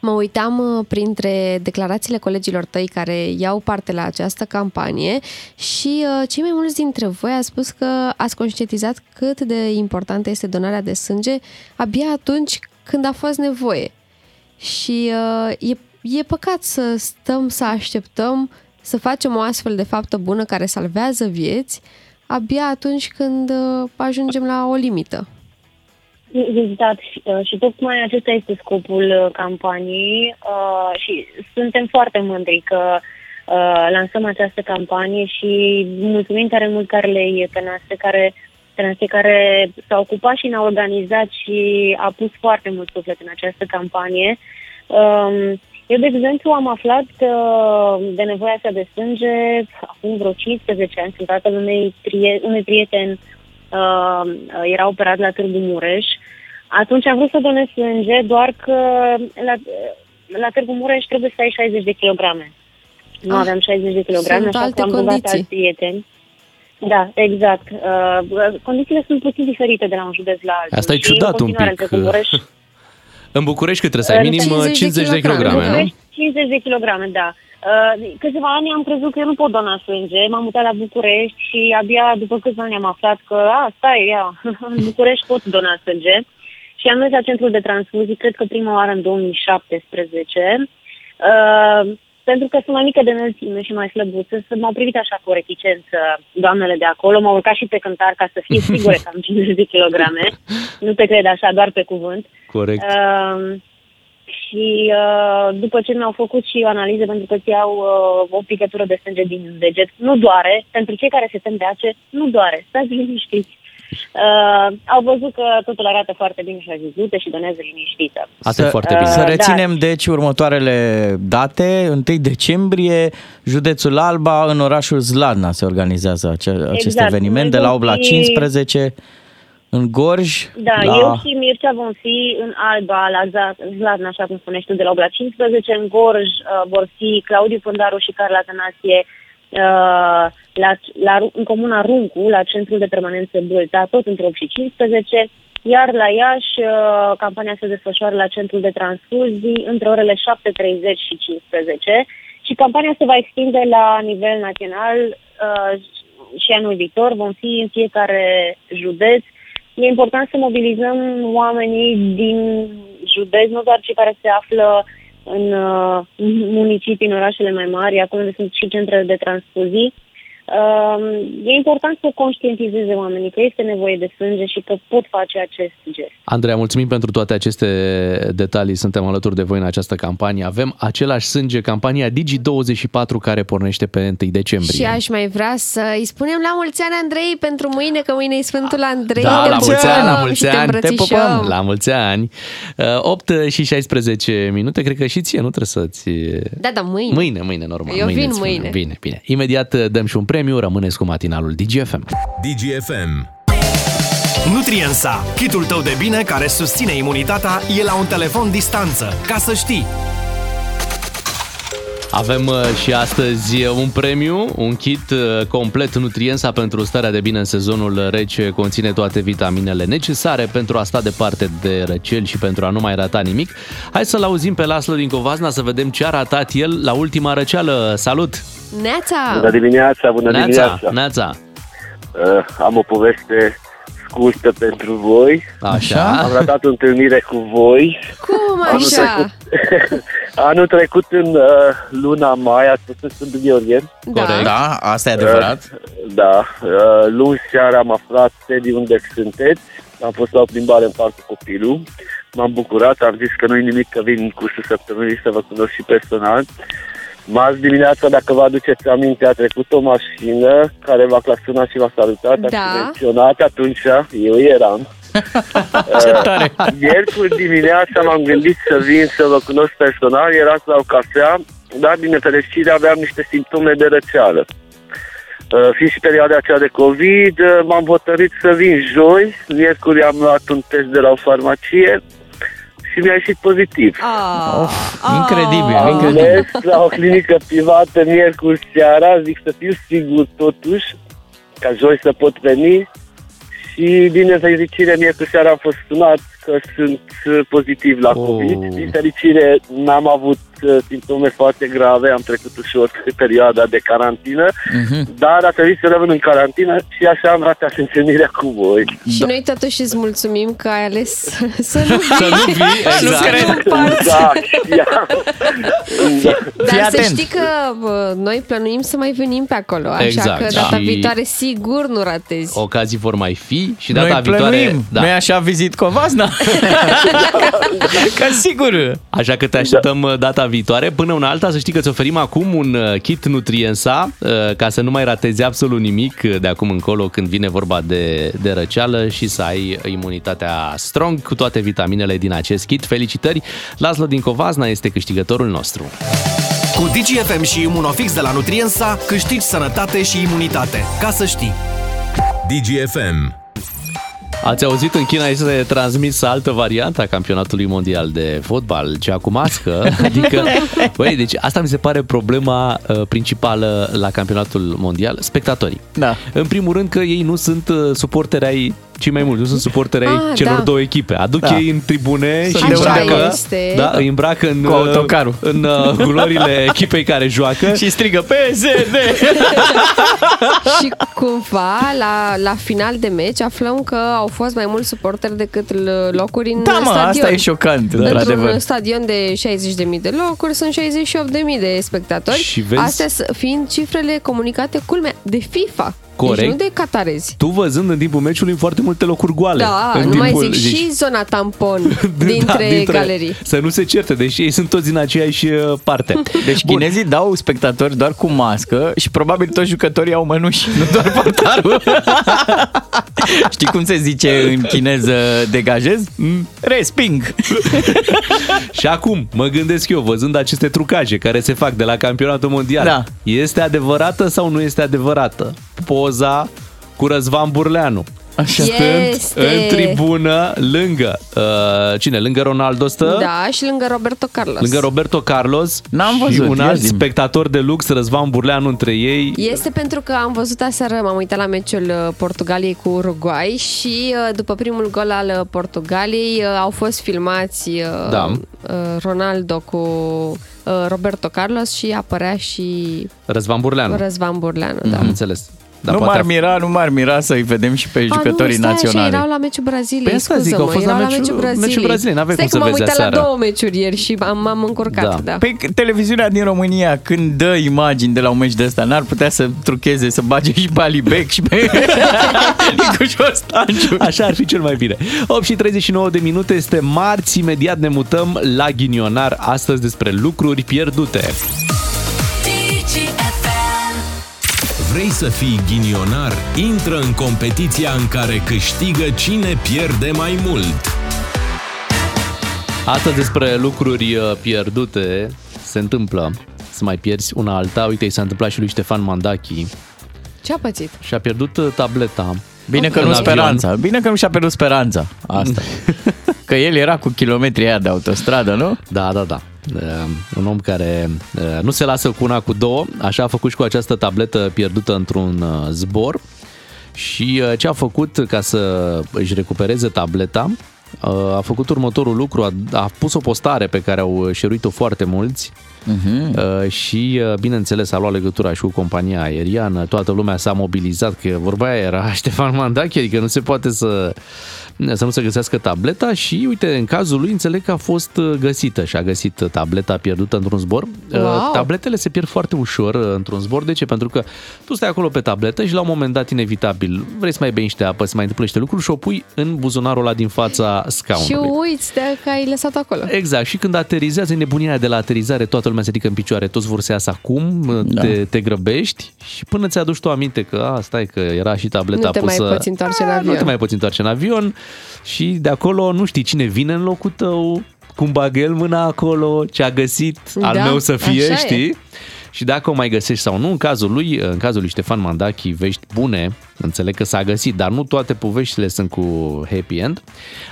Mă uitam uh, printre declarațiile colegilor tăi care iau parte la această campanie și uh, cei mai mulți dintre voi a spus că ați conștientizat cât de importantă este donarea de sânge abia atunci când a fost nevoie. Și uh, e, e păcat să stăm să așteptăm să facem o astfel de faptă bună care salvează vieți abia atunci când uh, ajungem la o limită. Exact. Și, uh, și tocmai acesta este scopul uh, campaniei uh, și suntem foarte mândri că uh, lansăm această campanie și mulțumim tare mult Carlei Penaste care, Penaste care s-a ocupat și ne-a organizat și a pus foarte mult suflet în această campanie. Um, eu, de exemplu, am aflat uh, de nevoia asta de sânge acum vreo 15 ani. Sunt tatăl unei, prie- unui prieten uh, era operat la Târgu Mureș. Atunci am vrut să donez sânge, doar că la, la Târgu Mureș trebuie să ai 60 de kilograme. Nu Ah, aveam 60 de kilograme, sunt așa alte că am rugat condiții. alți prieteni. Da, exact. Uh, condițiile sunt puțin diferite de la un județ la altul. Asta e Și ciudat în un continuare, pic. în Târgu Mureș, <laughs> În București cât trebuie să ai? Minim 50, 50 de kilograme, nu? 50 de kilograme, da. Uh, câțiva ani am crezut că eu nu pot dona sânge, m-am mutat la București și abia după câțiva ani am aflat că, a, stai, ia, <laughs> în București pot dona sânge. Și am mers la centrul de transfuzii, cred că prima oară în 2017, uh, pentru că sunt mai mică de înălțime și mai slăbuță, să m-au privit așa cu reticență doamnele de acolo, m-au urcat și pe cântar ca să fie <laughs> sigure că am 50 de kilograme. Nu te cred așa, doar pe cuvânt. Corect. Uh, și uh, după ce mi-au făcut și o analiză, pentru că ți iau uh, o picătură de sânge din deget, nu doare. Pentru cei care se tem de ace, nu doare. Stați liniștiți. Uh, au văzut că totul arată foarte bine și a zis, du-te și donează liniștită. Asta e foarte bine. Să Da. reținem deci următoarele date. 1 decembrie, județul Alba, în orașul Zladna se organizează ace- acest Exact. eveniment de Noi la vom 8 la fi- 15 în Gorj. Da, la... eu și Mircea vom fi în Alba, la Za- Zlatna, așa cum spunești tu, de la 8 la 15. În Gorj uh, vor fi Claudiu Pândaru și Carla Tănasie uh, la, la, în comuna Runcu, la Centrul de Permanență Bâlta, tot între 8 și 15. Iar la Iași, uh, campania se desfășoară la Centrul de Transfuzii între orele 7.30 și 15. Și campania se va extinde la nivel național uh, și anul viitor. Vom fi în fiecare județ E important să mobilizăm oamenii din județ, nu doar cei care se află în uh, municipii, în orașele mai mari, acolo unde sunt și centrele de transfuzii. Uh, e important să conștientizeze oamenii că este nevoie de sânge și că pot face acest gest. Andreea, mulțumim pentru toate aceste detalii. Suntem alături de voi în această campanie. Avem același sânge, campania Digi24 care pornește pe 1 decembrie. Și aș mai vrea să îi spunem la mulți ani Andrei pentru mâine, că mâine e Sfântul Andrei. Da, Te la mulți pupăm ani, la și mulți te ani, te îmbrățișăm. pupăm, la mulți ani. Uh, 8 și 16 minute, cred că și ție nu trebuie să-ți... Da, da, mâine. Mâine, mâine, normal. Eu mâine vin îți spunem. mâine. Bine, bine. Imediat uh, dăm și un premiu, rămâneți cu matinalul DGFM. DGFM. Nutriensa, kitul tău de bine care susține imunitatea, e la un telefon distanță. Ca să știi! Avem uh, și astăzi un premiu, un kit uh, complet Nutriensa pentru starea de bine în sezonul rece, conține toate vitaminele necesare pentru a sta departe de răceli și pentru a nu mai rata nimic. Hai să-l auzim pe Laslo din Covazna să vedem ce a ratat el la ultima răceală. Salut! Neața! Bună dimineața, bună Neața, dimineața. Neața. Uh, am o poveste scurtă pentru voi. Așa. Am ratat o întâlnire cu voi. Cum Anul așa? trecut, <laughs> anul trecut în uh, luna mai, ați fost în Sfântul Gheorghe. Corect. Da, asta e adevărat. Uh, da. Uh, luni seara am aflat de unde sunteți. Am fost la o plimbare în parcul copilul. M-am bucurat, am zis că nu-i nimic că vin în cursul săptămânii să vă cunosc și personal. Marți dimineața, dacă vă aduceți aminte, a trecut o mașină care v-a clasunat și v-a salutat, Da. a menționat atunci, eu eram. <laughs> Ce tare! <laughs> Miercuri dimineața m-am gândit să vin să vă cunosc personal, erați la o cafea, dar din nefericire aveam niște simptome de răceală. Uh, Fiind și perioada aceea de COVID, uh, m-am hotărât să vin joi, miercuri am luat un test de la o farmacie și mi-a ieșit pozitiv. Of, incredibil, Am incredibil. mers la o clinică privată miercuri seara, zic să fiu sigur totuși, ca joi să pot veni și din nefericire miercuri seara am fost sunat că sunt uh, pozitiv la COVID. Din fericire n-am avut uh, simptome foarte grave, am trecut ușor pe <laughs> perioada de carantină, dar a trebuit să rămân în carantină și așa am ratat întâlnirea cu voi. Și noi totuși îți mulțumim că ai ales <laughs> să nu vii. Să nu vii, exact. Să nu împarți. Da, știam. Dar Fii să atent. știi că bă, noi plănuim să mai venim pe acolo, așa Exact, că data și- viitoare sigur nu ratezi. Ocazii vor mai fi și Noi data viitoare... plănuim. Da. Nu-i așa vizit Covazna? <laughs> Că sigur. Așa că te așteptăm da. data viitoare. Până una alta, să știi că îți oferim acum un uh, kit Nutriensa uh, ca să nu mai ratezi absolut nimic uh, de acum încolo când vine vorba de, de răceală și să ai imunitatea strong cu toate vitaminele din acest kit. Felicitări! Laslo din Covazna este câștigătorul nostru. Cu DGFM și Imunofix de la Nutriensa câștigi sănătate și imunitate. Ca să știi! DGFM. Ați auzit în China este transmis altă variantă a campionatului mondial de fotbal, cea cu mască. <laughs> Adică, băi, deci asta mi se pare problema uh, principală la campionatul mondial, spectatorii. Da. În primul rând că ei nu sunt uh, suporteri ai cei mai mulți, nu sunt suporteri ai Ah, celor da. două echipe. Aduc Da. ei în tribune Sunt și de îmbracă, undeva. este. da, îi îmbracă în, Cu uh, autocarul. în uh, culorile <laughs> echipei care joacă. Și strigă PSD! <laughs> și cumva la, la final de meci aflăm că au fost mai mulți suporteri decât l- locuri în Da, mă, stadion. asta e șocant, într-adevăr. Într-un stadion de 60.000 de locuri sunt 68.000 de spectatori. Și vezi- Astea s- fiind cifrele comunicate, culmea, de FIFA. Corect. Deci nu de catarezi. Tu văzând în timpul meciului foarte multe locuri goale. Da, în nu mai timpul- zic deci- și zona tampon <laughs> dintre, Da, galerii. Să nu se certe, deși ei sunt toți din aceeași uh, parte. <laughs> Deci chinezii dau spectatori doar cu mască și probabil toți jucătorii au mănuși, <laughs> nu doar portarul. Știi cum se zice în chineză degajez? Mm, Resping. Și acum, mă gândesc eu, văzând aceste trucaje care se fac de la campionatul mondial, Da. este adevărată sau nu este adevărată? Poza cu Răzvan Burleanu. Așa. Stând Este. în tribună lângă uh, cine? Lângă Ronaldo stă? Da, și lângă Roberto Carlos. Lângă Roberto Carlos N-am și văzut, un ia alt zi-mi. spectator de lux, Răzvan Burleanu între ei. Este pentru că am văzut aseară, m-am uitat la meciul uh, Portugaliei cu Uruguay și uh, după primul gol al uh, Portugaliei uh, au fost filmați uh, Da. uh, Ronaldo cu uh, Roberto Carlos și apărea și Răzvan Burleanu. Răzvan Burleanu. Da. Am înțeles. Dar nu poate m-ar a- mira, nu m-ar mira să-i vedem și pe A, jucătorii nu, stai naționali. Așa, erau la meciul Braziliei, Păi asta zic, scuză-mă, au fost la erau meciul- meciul Braziliei, n-aveai Stai cum că să m-am vezi uitat la aseară. două meciuri ieri și am, m-am încurcat, da. Păi televiziunea din România, când dă imagini de la un meci de ăsta, n-ar putea să trucheze, să bage și pe Alibec și pe <laughs> <laughs> Nicușor Stanciu. Așa ar fi cel mai bine. 8 și 39 de minute este marți, imediat ne mutăm la ghinionar astăzi despre lucruri pierdute. Vrei să fii ghinionar? Intră în competiția în care câștigă cine pierde mai mult. Astăzi despre lucruri uh, pierdute se întâmplă să mai pierzi una alta. Uite, i s-a întâmplat și lui Ștefan Mandachi Ce a pățit? și a pierdut uh, tableta. Bine că în nu avion. speranța. Bine că nu și-a pierdut speranța. Asta. <laughs> că el era cu kilometrii aia de autostradă, nu? Da, da, da. Uh, Un om care uh, nu se lasă cu una, cu două. Așa a făcut și cu această tabletă pierdută într-un uh, zbor. Și uh, ce a făcut ca să își recupereze tableta, uh, a făcut următorul lucru, a, a pus o postare pe care au șeruit-o foarte mulți uh, și, uh, bineînțeles, a luat legătura și cu compania aeriană, toată lumea s-a mobilizat, că vorba aia era <laughs> Ștefan Mandache, adică nu se poate să, să nu se găsească tableta și, uite, în cazul lui înțeleg că a fost uh, găsită și a găsit tableta pierdută într-un zbor. Uh, Wow. Tabletele se pierd foarte ușor uh, într-un zbor. De ce? Pentru că tu stai acolo pe tabletă și la un moment dat inevitabil vrei să mai bei niște apă, să mai întâmplă niște lucruri și o pui în buzunarul ăla din fața Și scaunului. uiți de că ai lăsat acolo. Exact. Și când aterizează, e nebunia aia de la aterizare, toată lumea se ridică în picioare, toți vor să iasă acum, Da. te, te grăbești și până ți aduci tu aminte că, a, stai că era și tableta Nu te mai pusă... poți întoarce în A, avion. Nu te mai poți întoarce în avion și de acolo nu știi cine vine în locul tău, cum bagă el mâna acolo, ce a găsit, al Da, meu să fie, așa e. știi? Și dacă o mai găsești sau nu, în cazul lui, în cazul lui Ștefan Mandachi, vești bune, înțeleg că s-a găsit, dar nu toate poveștile sunt cu happy end.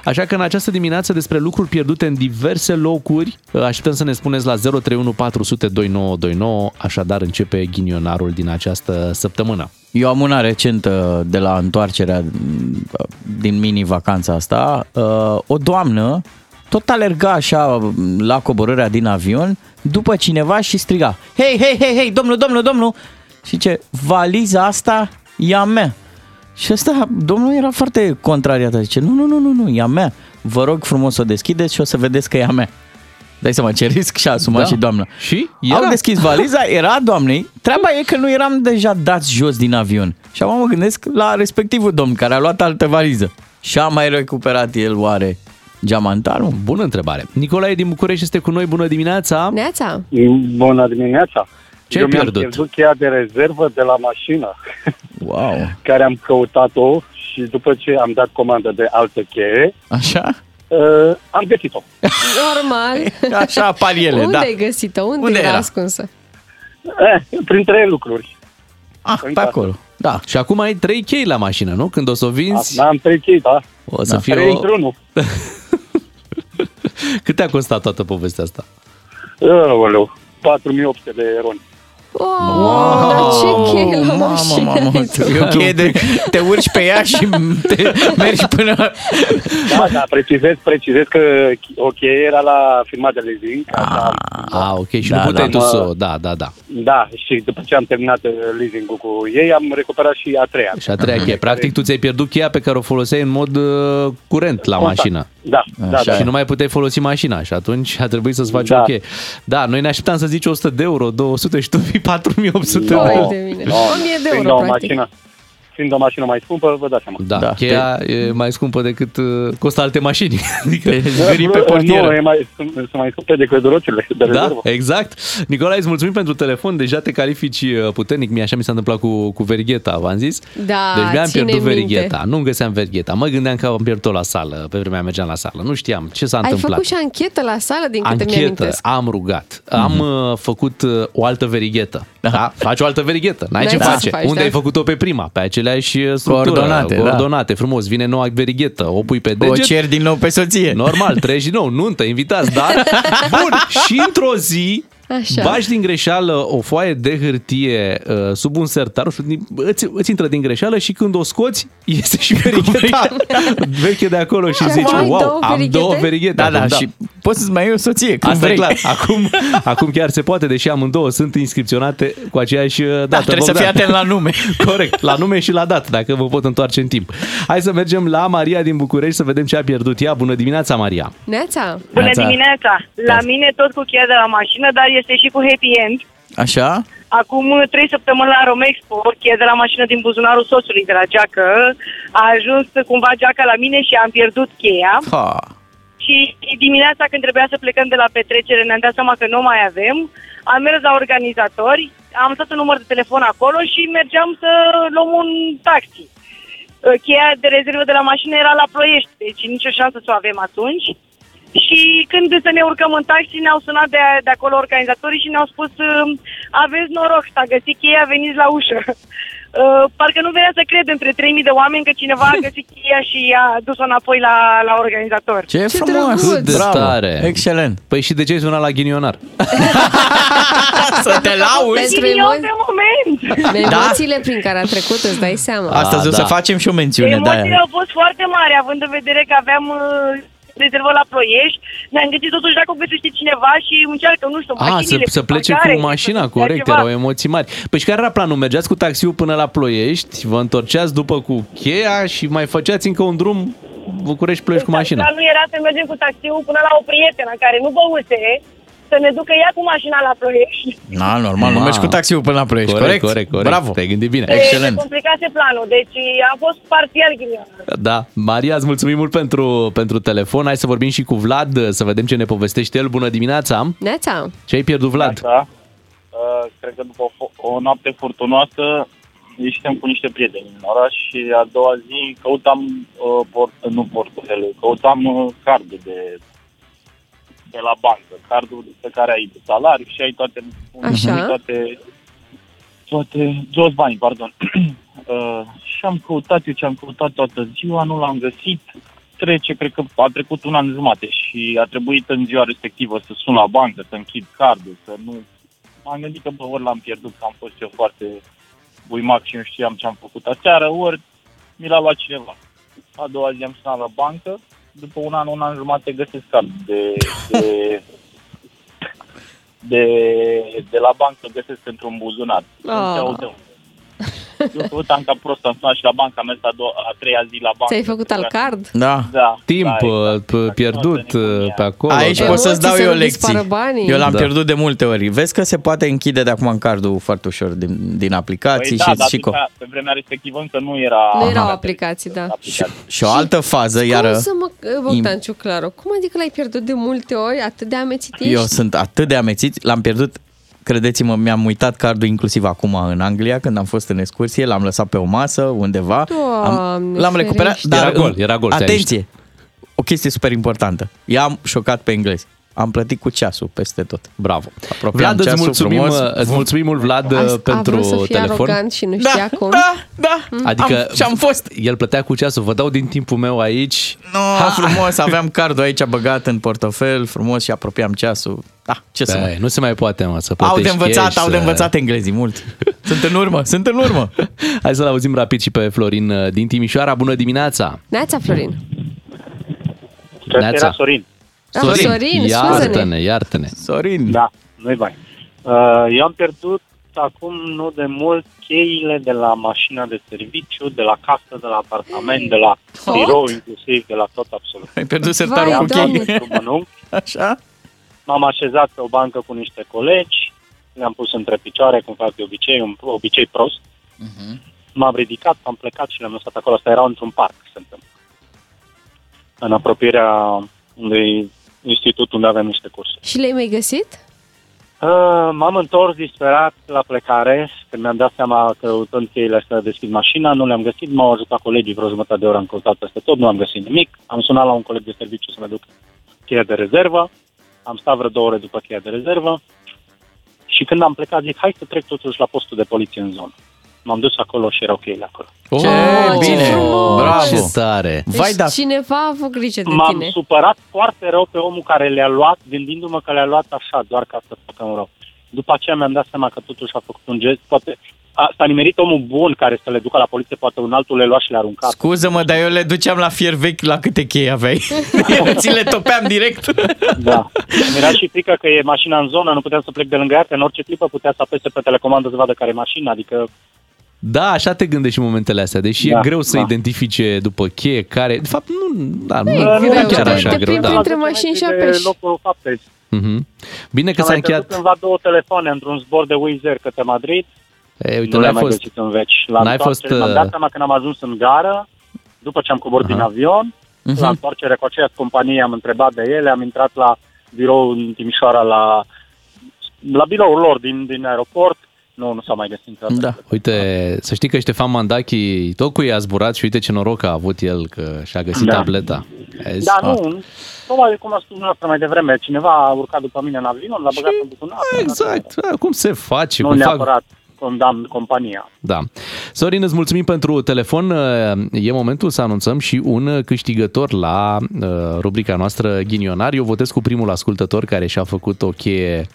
Așa că în această dimineață despre lucruri pierdute în diverse locuri, așteptăm să ne spuneți la 031 400 2929, așadar începe ghinionarul din această săptămână. Eu am una recentă de la întoarcerea din mini-vacanța asta. Uh, O doamnă tot alerga așa la coborârea din avion după cineva și striga Hei, hei, hei, hei, domnul, domnul, domnul! Și ce, valiza asta e a mea. Și ăsta, domnul era foarte contrariat. Zice, nu, nu, nu, nu, nu, e a mea. Vă rog frumos să o deschideți și o să vedeți că e a mea. Dai seama ce risc și-a asumat Da. și doamna. Și? Au deschis valiza, era a doamnei. Treaba e că nu eram deja dați jos din avion. Și acum mă gândesc la respectivul domn care a luat altă valiză. Și a mai recuperat el oare geamantanul? Bună întrebare. Nicolae din București este cu noi, bună dimineața! Neața! Bună dimineața! Ce Eu ai mi-am pierdut? pierdut cheia de rezervă de la mașină, Wow! <laughs> care am căutat-o și după ce am dat comandă de altă cheie, Așa? uh, am găsit-o. <laughs> Normal. <laughs> Așa apar ele, Unde da. ai găsit-o? Unde, Unde era era? ascunsă? Eh, printre lucruri. Ah, pe acolo. Da. Și acum ai trei chei la mașină, nu? Când o să o vinzi, Am trei chei, da. o să Da. fie Trei o... într-unul. <laughs> Cât te-a costat toată povestea asta? Aoleu, 4800 de eroni. Oh, dar ce cheie la Mamă, mașină mamă, ai tu? e o cheie de, te urci pe ea și te mergi până... Da, da, precizez, precizez că o cheie era la firma de leasing. Așa, Ah, ok, și Da, nu puteai da, tu mă- să o... Da, da, da. da, și după ce am terminat uh, leasing-ul cu ei, am recuperat și a treia. Și a treia cheie. Practic, tu ți-ai pierdut cheia pe care o foloseai în mod uh, curent la Constant. mașină. Da, da, da. Și nu mai puteai folosi mașina și atunci a trebuit să-ți faci Da. o cheie. Da, noi ne așteptam să zici 100 de euro, 200 și tu vii 4800 Vai de euro. de mine. No, 1000 de fiind euro, o practic. mașină, fiind o mașină mai scumpă, vă dați seama. Da, da cheia e mai scumpă decât uh, costă alte mașini. <laughs> Adică zgârii pe Nu, portieră. e mai, sunt, sunt mai scumpe decât roțile de Da, rezervă. exact. Nicolae, îți mulțumim pentru telefon. Deja te califici uh, puternic. Mie așa mi s-a întâmplat cu, cu Verigheta, v-am zis. Da, deci mi-am ține pierdut minte. Verigheta. Nu găseam Verigheta. Mă gândeam că am pierdut la sală. Pe vremea mergeam la sală. Nu știam ce s-a Ai întâmplat. făcut și anchetă la sală, din câte Anchetă, mi-amintesc. am rugat. Am uh, făcut uh, o altă verighetă. Da? Faci o altă verighetă. N-ai N-ai ce ce să face. faci, Unde da. ai făcut-o pe prima? Pe aceleași uh, structură. Coordonate, da. Coordonate, frumos. Vine noua verighetă. O pui pe deget. O cer din nou pe soție. Normal, treci din nou, nuntă, invitați, dar <laughs> bun, și într-o zi Așa. Bagi din greșeală o foaie de hârtie uh, sub un sertar, nu știu, din- îți, îți intră din greșeală și când o scoți, iese și verigheta veche de acolo și Și zici, acum ai wow, două am verighete? două verighete. Da, da, acum, și poți să-ți mai iei o soție când Asta vrei. e clar. Acum, acum chiar se poate, deși amândouă sunt inscripționate cu aceeași uh, dată. Da, trebuie să Bogdan. fii atent la nume. <laughs> Corect, la nume și la dată, dacă vă pot întoarce în timp. Hai să mergem la Maria din București să vedem ce a pierdut ea. Bună dimineața, Maria! Neața! Bună Neața. dimineața! La mine tot cu cheia de la mașină, dar este și cu happy end. Așa? Acum trei săptămâni la Romexpo, cheia de la mașină din buzunarul soțului de la geacă, a ajuns cumva geaca la mine și am pierdut cheia. Ha. Și dimineața când trebuia să plecăm de la petrecere ne-am dat seama că nu mai avem. Am mers la organizatori, am lăsat un număr de telefon acolo și mergeam să luăm un taxi. Cheia de rezervă de la mașină era la Ploiești, deci nicio șansă să o avem atunci. Și când să ne urcăm în taxi, ne-au sunat de, de acolo organizatorii și ne-au spus "Um, aveți noroc, s-a găsit cheia, veniți la ușă. <laughs> Uh, Parcă nu venea să cred între 3000 de oameni că cineva a găsit <laughs> cheia și a dus-o înapoi la, la organizator. Ce, Ce frumos! Cât de Bravo. tare! Excelent! Păi și de ce ai sunat la ghinionar? <laughs> Să te lauzi! Pentru Ghinion emo- de moment! <laughs> emoțiile prin care a trecut, îți dai seama. Astăzi Ah, o să da. facem și o mențiune de Emoțiile aia. au fost foarte mari, având în vedere că aveam uh, rezervă la Ploiești. Ne-am gândit totuși dacă o găsește cineva și încearcă, nu știu, A, să, mașinile, să plece parcare, cu mașina, să corect, ceva. erau emoții mari. Păi și care era planul? Mergeați cu taxiul până la Ploiești, vă întorceați după cu cheia și mai făceați încă un drum București-Ploiești cu mașina. Dar nu era să mergem cu taxiul până la o prietenă care nu băuse să ne ducă ea cu mașina la Ploiești. Na, normal, nu Ma. mergi cu taxiul până la Ploiești, Corect, corect? corect, corect. Bravo. Te-ai gândit bine. Excelent. Se complicase planul, deci a fost parțial ghinion. Da, Maria, îți mulțumim mult pentru, pentru telefon. Hai să vorbim și cu Vlad, să vedem ce ne povestește el. Bună dimineața! Neața! Ce ai pierdut, Vlad? Da. Uh, cred că după o, o noapte furtunoasă ieșeam cu niște prieteni în oraș și a doua zi căutam, uh, port, nu portofele, căutam uh, cardul de, de la bancă, cardul pe care ai de salariu și ai toate, Așa. toate, toate, toți banii, pardon. <clears throat> uh, și am căutat eu ce am căutat toată ziua, nu l-am găsit. Trece, cred că a trecut un an jumate și a trebuit în ziua respectivă să sun la bancă, să închid cardul, să nu... M-am gândit că, bă, ori l-am pierdut, că am fost eu foarte buimac și nu știam ce am făcut aseară, ori mi l-a luat cineva. A doua zi am sunat la bancă, după un an, un an jumate găsesc cardul de, de, de, de la bancă, găsesc într-un buzunar. Ah. Oh. De unde? Eu căutam ca prost, am sunat și la bancă, am mers a, doua, a treia zi la bancă. Ți-ai făcut al card? Da. Da. Timp da, uh, pierdut uh, pe acolo. Aici da. pot să-ți dau Emoții, eu să nu lecții. dispară banii. Eu l-am Da. pierdut de multe ori. Vezi că se poate închide de acum în cardul foarte ușor din, din aplicații Păi da, și, dar și, co- atunci, pe vremea respectivă încă nu era... Nu erau aplicații, da. și o altă fază, iară... Cum să mă, Bogdan Ciuclaru, cum adică l-ai pierdut de multe ori, atât de amețit ești? Eu sunt atât de amețit, l-am pierdut Credeți-mă, mi-am uitat cardul inclusiv acum în Anglia, când am fost în excursie, l-am lăsat pe o masă undeva, am, Doamne l-am recuperat, ferește. dar Era gol, era gol, te-ai Atenție! O chestie super importantă. I-am șocat pe englezi. Am plătit cu ceasul peste tot. Bravo. Apropiam Vlad, îți ceasul mulțumim, frumos. îți mulțumim mult, Vlad, A, a pentru vrut să fie telefon. arogant și nu știa cum. Da, da, Adică am, și-am fost. El plătea cu ceasul. Vă dau din timpul meu aici. No, ha, frumos, aveam cardul aici băgat în portofel, frumos și apropiam ceasul. Da, ce să Băi, mai... Nu se mai poate, mă, să Au de plătești învățat, cash, au de să- învățat englezii mult. <laughs> Sunt în urmă, sunt în urmă. Hai să-l auzim rapid și pe Florin uh, din Timișoara. Bună dimineața! Neața, Florin. Cred că Neața. era Sorin. Ah, Sorin, scuze-ne. iartă-ne, iartă-ne. Sorin. Da, nu-i bani. Uh, eu am pierdut acum nu de mult cheile de la mașina de serviciu, de la casă, de la apartament, de la Oh. birou inclusiv, de la tot absolut. Ai pierdut sertarul Am cu chei. dat un mănunchi, Așa? M-am așezat pe o bancă cu niște colegi, le-am pus între picioare, cum fac de obicei, un obicei prost. M-am ridicat, am plecat și le-am lăsat acolo. Asta era într-un parc, se întâmplă. În apropierea unui institut unde avem niște cursuri. Și le-ai mai găsit? Uh, m-am întors disperat la plecare, când mi-am dat seama că căutând cheile astea deschid mașina, nu le-am găsit, m-au ajutat colegii vreo jumătate de oră, am căutat peste tot, nu am găsit nimic. Am sunat la un coleg de serviciu să-mi aduc cheia de rezervă, am stat vreo două ore după cheia de rezervă și când am plecat zic, hai să trec totuși la postul de poliție în zonă. M-am dus acolo și erau cheile acolo. Oh, Ce bine! Bravo! Ce tare! Deci Vai, da. cineva a avut grijă de M-am tine. supărat foarte rău pe omul care le-a luat, gândindu-mă că le-a luat așa, doar ca să facă un rău. După aceea mi-am dat seama că totuși a făcut un gest, poate a, s-a nimerit omul bun care să le ducă la poliție, poate un altul le lua și le arunca. Scuză-mă, dar eu le duceam la fier vechi la câte chei aveai. <laughs> eu ți le topeam direct. Da. Mi-era și frică că e mașina în zonă, nu puteam să plec de lângă ea, că în orice clipă putea să apese pe telecomandă să vadă care e mașina, adică Da, așa te gândești în momentele astea, deși Da, e greu să da. identifice după cheie care... De fapt, nu, da, nu, e nu greu, e chiar te- așa te greu, plimbi da. între mașini și de apeși. locul faptei. Mhm. Bine că Am s-a mai pierdut încheiat. cândva două telefoane într-un zbor de Wizz Air către Madrid. E, uite, nu le-am n-ai mai fost... găsit în veci. La n-ai întoarcere, fost, Mi-am uh, dat seama când am ajuns în gară, după ce am coborât din avion, Mhm. la întoarcere cu aceeași companie am întrebat de ele, am intrat la birou în Timișoara la, la biroul lor din, din aeroport. Nu, nu s-a mai găsit niciodată. Da. Uite, să știi că Ștefan Mandachi tot cu ei a zburat și uite ce noroc a avut el că și-a găsit Da. tableta. Vezi? Da, nu, probabil cum a spus dumneavoastră mai devreme, cineva a urcat după mine în avion, l-a băgat în buzunar. Exact, da, cum se face? Nu cum fac... neapărat condamn compania. Da. Sorin, îți mulțumim pentru telefon. E momentul să anunțăm și un câștigător la uh, rubrica noastră Ghinionar. Eu votez cu primul ascultător care și-a făcut o cheie uh,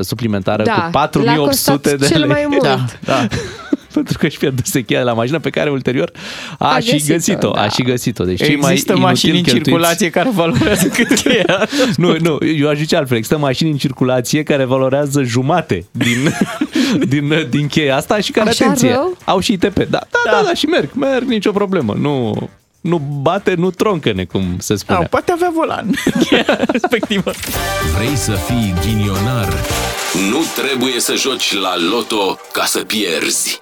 suplimentară Da, cu l-a 4800 costat de cel lei. mai mult. Da, da. <laughs> pentru că își pierduse cheia la mașină pe care ulterior a, A și găsit-o, găsit-o. da. A și găsit-o. Deci cei Există mai mașini în inutil circulație care valorează cât cheia. <laughs> Nu, nu, eu aș zice altfel. Există mașini în circulație care valorează jumate din, <laughs> din, din cheia asta și care, Așa atenție, rău? au și ITP. Da, da, da, da, și merg, merg, nicio problemă. Nu, nu bate, nu troncăne, cum se spune. Ah, poate avea volan. <laughs> Respectivă. Vrei să fii ghinionar? Nu trebuie să joci la loto ca să pierzi.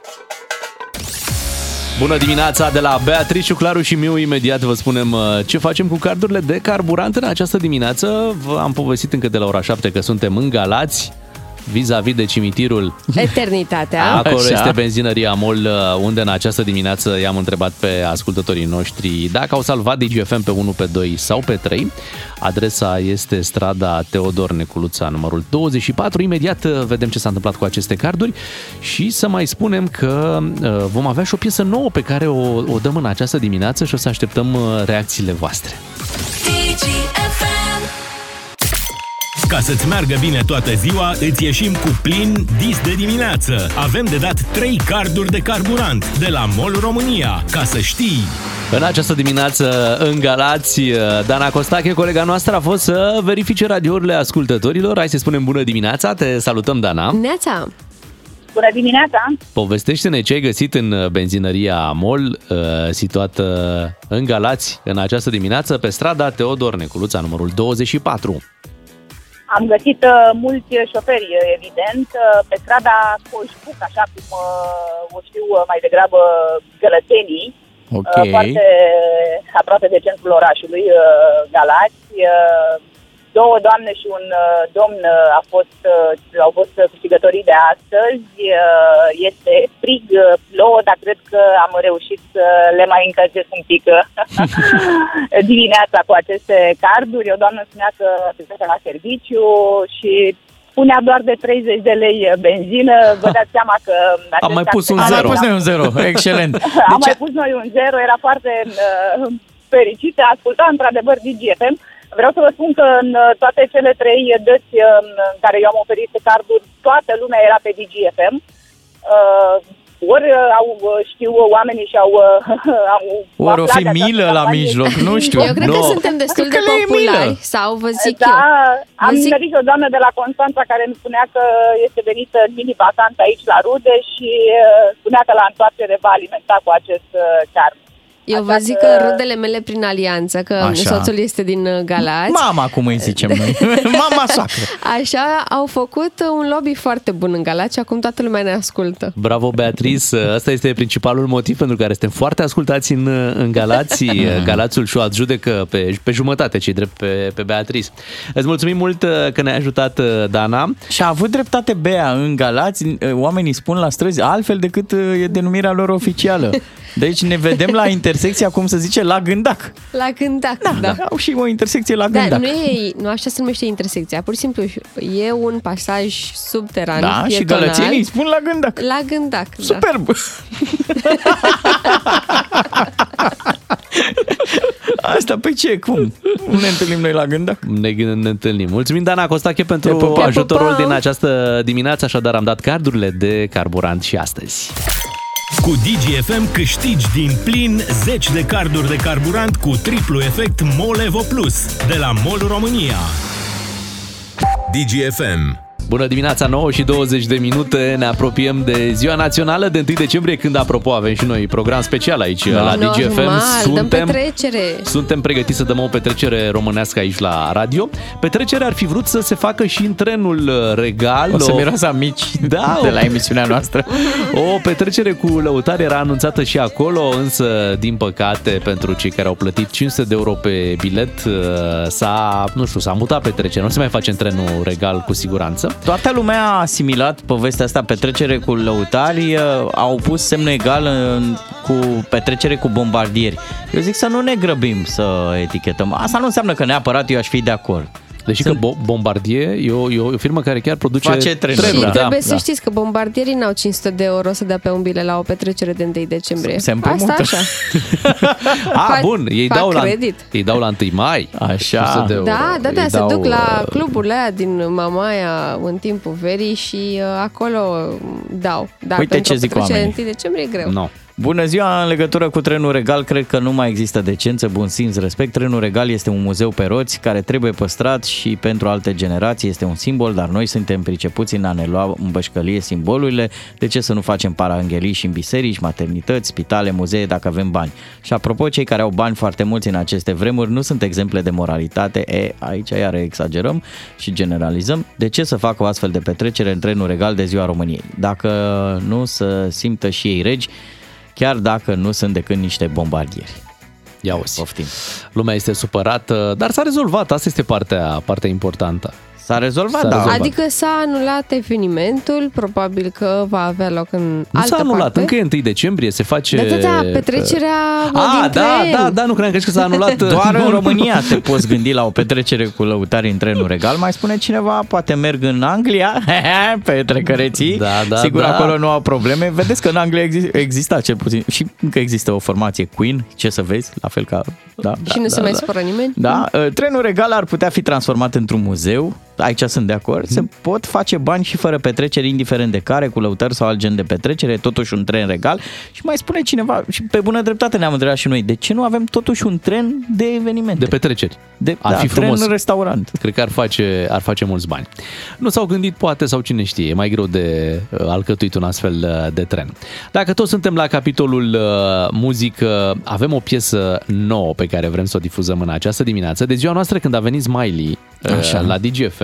Bună dimineața de la Beatrice, Claru și Miu. Imediat vă spunem uh, ce facem cu cardurile de carburant în această dimineață. V- Am povestit încă de la ora 7 că suntem în Galați, vis-a-vis de cimitirul Eternitatea. <laughs> Acolo Așa. este benzinăria MOL, uh, unde în această dimineață i-am întrebat pe ascultătorii noștri dacă au salvat DGFM pe 1, pe 2 sau pe 3. Adresa este strada Teodor Neculuța, numărul 24. Imediat uh, vedem ce s-a întâmplat cu aceste carduri și să mai spunem că uh, vom avea și o piesă nouă pe care o, o dăm în această dimineață și o să așteptăm uh, reacțiile voastre. Ca să-ți meargă bine toată ziua, îți ieșim cu plin dis de dimineață. Avem de dat 3 carduri de carburant de la MOL România. Ca să știi... În această dimineață în Galați, Dana Costache, colega noastră, a fost să verifice radiourile ascultătorilor. Hai să spunem bună dimineața, te salutăm, Dana. Neața. Bună dimineața! Povestește-ne ce ai găsit în benzinăria MOL, uh, situată în Galați, în această dimineață, pe strada Teodor Neculuța, numărul 24. Am găsit uh, mulți șoferi, uh, evident, uh, pe strada Coșbuc, așa cum uh, o știu uh, mai degrabă gălătenii, Ok. uh, foarte aproape de centrul orașului uh, Galați. Uh, două doamne și un uh, domn uh, a fost, uh, au fost câștigătorii de astăzi. Uh, este frig, uh, plouă, dar cred că am reușit să le mai încălzesc un pic uh, <laughs> dimineața cu aceste carduri. O doamnă spunea că plecă la serviciu și punea doar de 30 de lei benzină. Vă dați seama că... Am mai pus un Am mai zero. pus noi un zero. Excelent. <laughs> Am mai pus noi un zero, era foarte uh, fericită, asculta într-adevăr DGFM. Vreau să vă spun că în uh, toate cele trei dăți uh, în care eu am oferit carduri, toată lumea era pe DGFM. Uh, ori uh, au, uh, știu, oamenii și-au uh, <laughs> au Ori o aflat fi de această milă la campanie. mijloc, nu știu. Eu cred No. că suntem destul Cred de că le e milă. populari sau vă zic da, eu. am Vă zic- nimerit o doamnă de la Constanța care îmi spunea că este venită în mini-vacanță aici la Rude și uh, spunea că la întoarcere va alimenta cu acest uh, card. Eu vă zic că rudele mele prin alianță, că Așa. soțul este din uh, Galați, Mama, cum îi zicem noi. <laughs> Mama soacră. așa au făcut uh, un lobby foarte bun în Galați și acum toată lumea ne ascultă. Bravo, Beatrice! Ăsta este principalul motiv pentru care suntem foarte ascultați în, în Galați. <laughs> Galațul și-o adjudecă pe, pe jumătate, cei drept pe, pe Beatrice. Îți mulțumim mult uh, că ne-ai ajutat, uh, Dana. Și a avut dreptate Bea în Galați, oamenii spun la străzi altfel decât uh, e denumirea lor oficială. <laughs> Deci ne vedem la intersecția, cum se zice, la Gândac. La Gândac, da. da. Au și o intersecție la Da, Gândac. nu, e, nu așa se numește intersecția, pur și simplu e un pasaj subteran, Da, și pietonal, gălățenii îi spun la Gândac. La Gândac, Superb! <laughs> Asta pe ce? Cum? Nu ne întâlnim noi la Gândac? Ne, ne întâlnim. Mulțumim, Dana Costache, Te pentru pupăm. ajutorul Te pupăm. din această dimineață. Așadar, am dat cardurile de carburant și astăzi. Cu DGFM câștigi din plin 10 de carduri de carburant cu triplu efect MOL Evo Plus de la MOL România. DGFM Bună dimineața, 9 și 20 de minute, ne apropiem de ziua națională de 1 decembrie, când, apropo, avem și noi program special aici Da. la Normal, DGFM. dăm petrecere. Suntem pregătiți să dăm o petrecere românească aici la radio. Petrecerea ar fi vrut să se facă și în trenul uh, regal. O să miroasă amici da, de o- la emisiunea noastră. <laughs> O petrecere cu lăutari era anunțată și acolo, însă, din păcate, pentru cei care au plătit 500 de euro pe bilet, uh, s-a, nu știu, s-a mutat petrecerea. Nu se mai face în trenul regal cu siguranță. Toată lumea a asimilat povestea asta, petrecere cu lăutari, uh, au pus semnul egal în, cu petrecere cu bombardieri. Eu zic să nu ne grăbim să etichetăm. Asta nu înseamnă că neapărat eu aș fi de acord. Deși că Bo- Bombardier e o, e o firmă care chiar produce Face trenuri, Și da. trebuie să știți că bombardierii n-au 500 de euro să dea pe un bilet la o petrecere de 1 decembrie. Se Asta împrumută. așa. A, <laughs> Fac- bun, ei fac dau, la, credit. ei dau la 1 mai. Așa. 100 de euro. Da, da, da, Ei se dau, duc la uh, cluburile aia din Mamaia în timpul verii și uh, acolo dau. Dar Uite pentru ce o zic petrecere oamenii. 1 decembrie e greu. No. Bună ziua, în legătură cu trenul regal, cred că nu mai există decență, bun simț, respect. Trenul regal este un muzeu pe roți care trebuie păstrat și pentru alte generații este un simbol, dar noi suntem pricepuți în a ne lua în bășcălie simbolurile. De ce să nu facem paranghelii și în biserici, maternități, spitale, muzee dacă avem bani? Și apropo, cei care au bani foarte mulți în aceste vremuri nu sunt exemple de moralitate. E, aici iar exagerăm și generalizăm. De ce să facă o astfel de petrecere în trenul regal de ziua României? Dacă nu să simtă și ei regi, chiar dacă nu sunt decât niște bombardieri. Ia uzi. Poftim. Lumea este supărată, dar s-a rezolvat. Asta este partea, partea importantă. S-a rezolvat, S-a da. rezolvat. Adică s-a anulat evenimentul, probabil că va avea loc în Nu altă s-a anulat, parte. încă e 1 decembrie, se face... Da, da, da, petrecerea A, din da, tren. da, da, nu credeam că s-a <laughs> anulat. Doar Nu, în nu. România te <laughs> poți gândi la o petrecere cu lăutari în trenul regal. Mai spune cineva, poate merg în Anglia, <laughs> pe trecăreții. Da, da, Sigur, da. acolo nu au probleme. Vedeți că în Anglia exi- exista cel puțin și încă există o formație Queen, ce să vezi, la fel ca... Da, Și nu se mai supără nimeni? Da, uh, trenul regal ar putea fi transformat într-un muzeu, aici sunt de acord, se pot face bani și fără petreceri, indiferent de care, cu lăutări sau alt gen de petrecere, e totuși un tren regal. Și mai spune cineva, și pe bună dreptate ne-am întrebat și noi, de ce nu avem totuși un tren de evenimente? De petreceri. De, Ar da, fi frumos. tren restaurant. Cred că ar face, ar face mulți bani. Nu s-au gândit, poate, sau cine știe, e mai greu de uh, alcătuit un astfel uh, de tren. Dacă tot suntem la capitolul uh, muzică, avem o piesă nouă pe care vrem să o difuzăm în această dimineață. De ziua noastră, când a venit Smiley uh, Așa. la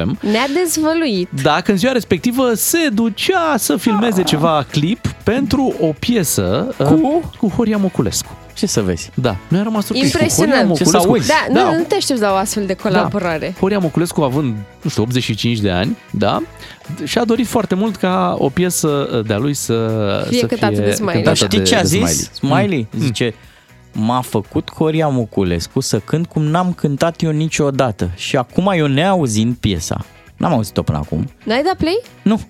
DGFM, Ne-a dezvăluit. da, în ziua respectivă se ducea să filmeze ceva clip pentru o piesă uh, cu, cu Horia Moculescu. Ce să vezi? Da, noi am rămas surprinși. cu Horia Impresionant. Moculescu. Da, nu, nu te aștepți la o astfel de colaborare. Da. Horia Moculescu având, nu știu, 85 de ani, da? Și-a dorit foarte mult ca o piesă de-a lui să Fie să cântată fie de Smiley. cântată Dar știi de, ce a de zis? Smiley. Smiley? Zice, m-a făcut Horia Moculescu să cânt cum n-am cântat eu niciodată. Și acum eu neauzind piesa, n-am auzit-o până acum, N-ai dat play? Nu.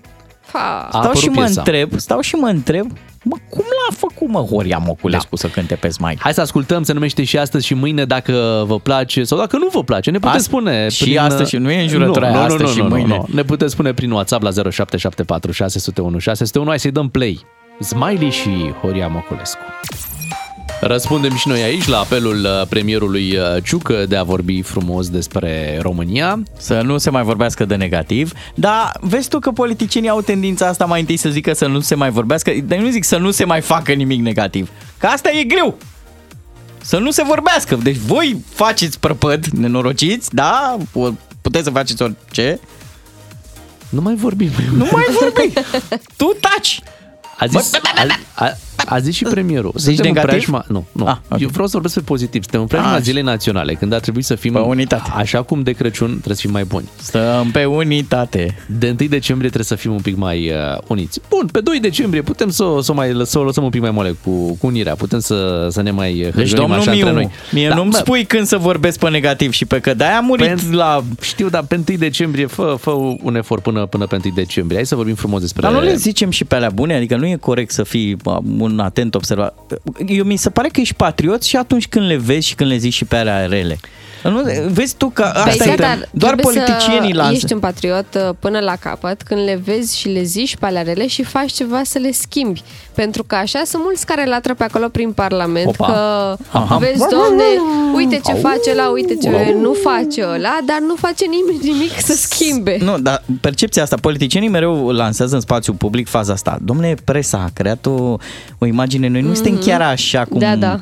Ha. stau și mă întreb, stau și mă întreb, mă, cum l-a făcut mă Horia Moculescu da. să cânte pe Smiley? Hai să ascultăm, se numește și astăzi și mâine dacă vă place sau dacă nu vă place. Ne puteți Ast- spune și astăzi și nu e înjurătura nu, aia, nu, astăzi nu, și nu, mâine. Nu, nu. Ne puteți spune prin WhatsApp la 0774 601 601. Hai să-i dăm play. Smiley și Horia Moculescu. Răspundem și noi aici la apelul uh, premierului uh, Ciucă de a vorbi frumos despre România. Să nu se mai vorbească de negativ, dar vezi tu că politicienii au tendința asta mai întâi să zică să nu se mai vorbească, dar nu zic să nu se mai facă nimic negativ, că asta e greu. Să nu se vorbească. Deci voi faceți prăpăd, nenorociți, da? Puteți să faceți orice. Nu mai vorbim. Nu mai vorbi. tu taci. A zis, a, a, a zis și premierul. Zici Suntem în negativ? preajma, nu, nu. Ah, Eu vreau să vorbesc pe pozitiv. Suntem în preajma Ah, zilei naționale, când ar trebui să fim Pe unitate. așa cum de Crăciun trebuie să fim mai buni. Stăm pe unitate. De 1 decembrie trebuie să fim un pic mai uh, uniți. Bun, pe 2 decembrie putem să, o- să, o mai, să o lăsăm un pic mai moale cu, cu unirea. Putem să, să ne mai Deci, hârjonim domnul așa între Miu, noi. mie Da, nu-mi bă, spui când să vorbesc pe negativ și pe că de-aia a murit Pen- la... Știu, dar pe 1 decembrie fă, fă un efort până, până pe 1 decembrie. Hai să vorbim frumos despre... Dar nu le zicem și pe alea bune? Adică nu e corect să fii bă, un atent observat. Eu mi se pare că ești patriot și atunci când le vezi și când le zici și pe alea rele. Nu, vezi tu că asta Păi, e, da, dar doar trebuie politicienii să lansă. ești un patriot uh, până la capăt când le vezi și le zici pe alea rele și faci ceva să le schimbi. Pentru că așa sunt mulți care latră pe acolo prin Parlament Opa. că Aha. vezi, domne, uite ce face ăla, uite ce nu face ăla, dar nu face nimeni nimic să schimbe. Nu, dar percepția asta, politicienii mereu lansează în spațiu public faza asta. Domnule, presa a creat o, o imagine, noi nu suntem Mhm. chiar așa cum... Da, da.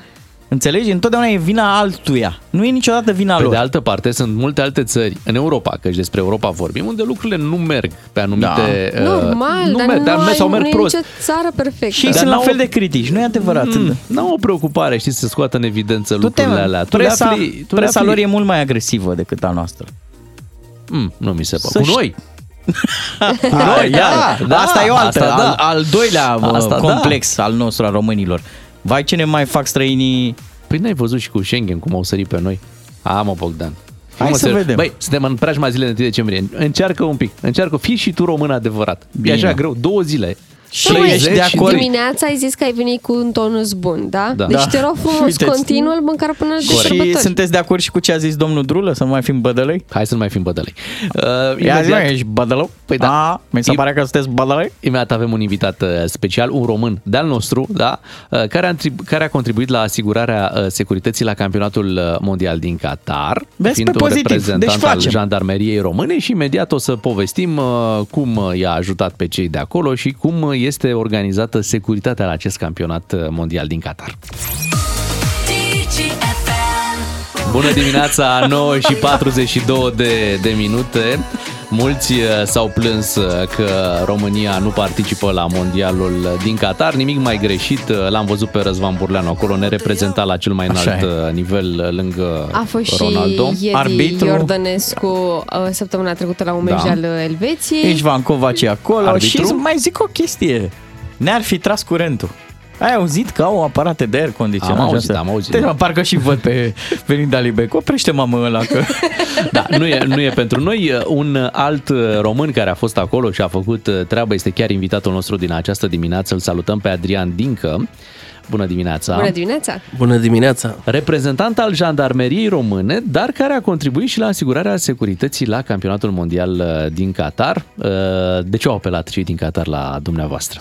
Înțelegi? Întotdeauna e vina altuia. Nu e niciodată vina Pe lor. de altă parte, sunt multe alte țări în Europa, căci despre Europa vorbim, unde lucrurile nu merg pe anumite... uh, Normal, nu dar merg, nu, dar merg ai, sau merg nu e prost. nicio țară perfectă. Și ei Dar sunt la n-au- fel de critici, nu e adevărat. Mm, n-au o preocupare, știi, să scoată în evidență Tu te, lucrurile alea. Tu le presa, afli, tu le presa afli- lor e mult mai agresivă decât a noastră. Mm, nu mi se Să pare. Cu ș- noi. <laughs> Cu noi, da, da, da, asta e o altă, asta da. al, al doilea Asta asta da. complex al nostru, al românilor. Vai ce ne mai fac străinii Păi n-ai văzut și cu Schengen cum au sărit pe noi? A, mă, Bogdan. Hai Mă, să serios. vedem. Băi, suntem în preajma zilei de 1 decembrie. Încearcă un pic. Încearcă, fii și tu român adevărat. Bine. E așa greu. Două zile. Și Măi, ești de acord. Dimineața ai zis că ai venit cu un tonus bun, da? Da. Deci Da. te rog frumos, Uite-ți. continuă măcar până de Și sărbători. sunteți de acord și cu ce a zis domnul Drulă, să nu mai fim bădălăi? Hai să nu mai fim bădălei. Uh, Ia zi, imediat- mă, ești bădălău? Păi da. A, mi se Im- pare că sunteți bădălăi? Imediat avem un invitat uh, special, un român de-al nostru, da? uh, care, a, întrib- care a contribuit la asigurarea uh, securității la campionatul uh, mondial din Qatar, Vezi, fiind pe un pozitiv. reprezentant Deci al facem. jandarmeriei române și imediat o să povestim uh, cum uh, i-a ajutat pe cei de acolo și cum uh, este organizată securitatea la acest campionat uh, mondial din Qatar. Bună dimineața, 9 și 42 de, de minute. Mulți uh, s-au plâns uh, că România nu participă la mondialul din Qatar. Nimic mai greșit. Uh, L-am văzut pe Răzvan Burleanu acolo, ne reprezenta la cel mai Așa înalt e. uh, nivel uh, lângă A fost Ronaldo. și Iedi Iordănescu uh, săptămâna trecută la un meci Da. al Elveției. Ișvan Covaci e acolo Arbitru? și mai zic o chestie. Ne-ar fi tras curentul. Ai auzit că au aparate de aer condiționat? Am și auzit, astea? am auzit, Deci, da. mă, parcă și văd pe, pe Linda Libec. Oprește mamă ăla că... <laughs> Da, nu e, nu e pentru noi. Un alt român care a fost acolo și a făcut treabă este chiar invitatul nostru din această dimineață. Îl salutăm pe Adrian Dincă. Bună dimineața! Bună dimineața! Bună dimineața! Reprezentant al jandarmeriei române, dar care a contribuit și la asigurarea securității la campionatul mondial uh, din Qatar. Uh, De ce au apelat cei din Qatar la dumneavoastră?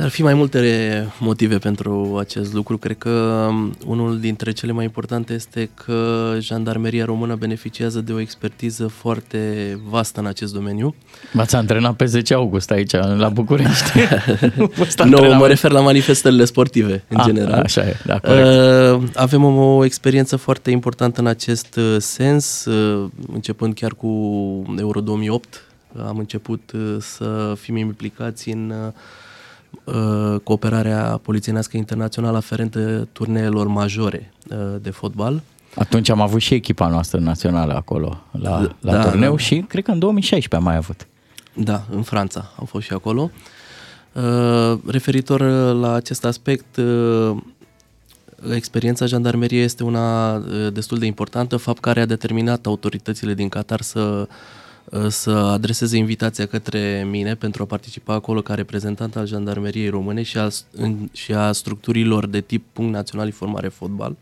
Ar fi mai multe motive pentru acest lucru. Cred că um, unul dintre cele mai importante este că jandarmeria română beneficiază de o expertiză foarte vastă în acest domeniu. V-ați antrenat pe 10 august aici, la București. <laughs> Fost Nu, antrenament. mă refer la manifestările sportive, în Ah, general. așa e, da, corect. Uh, Avem o, o experiență foarte importantă în acest uh, sens, uh, începând chiar cu Euro 2008. Am început uh, să fim implicați în uh, cooperarea polițienească internațională aferentă turneelor majore uh, de fotbal. Atunci am avut și echipa noastră națională acolo, la, la Da, turneu da. și cred că în 2016 am mai avut. Da, în Franța au fost și acolo. Uh, referitor uh, la acest aspect, uh, experiența jandarmeriei este una uh, destul de importantă, fapt care a determinat autoritățile din Qatar să uh, să adreseze invitația către mine pentru a participa acolo ca reprezentant al jandarmeriei române și a, în, și a structurilor de tip punct național informare fotbal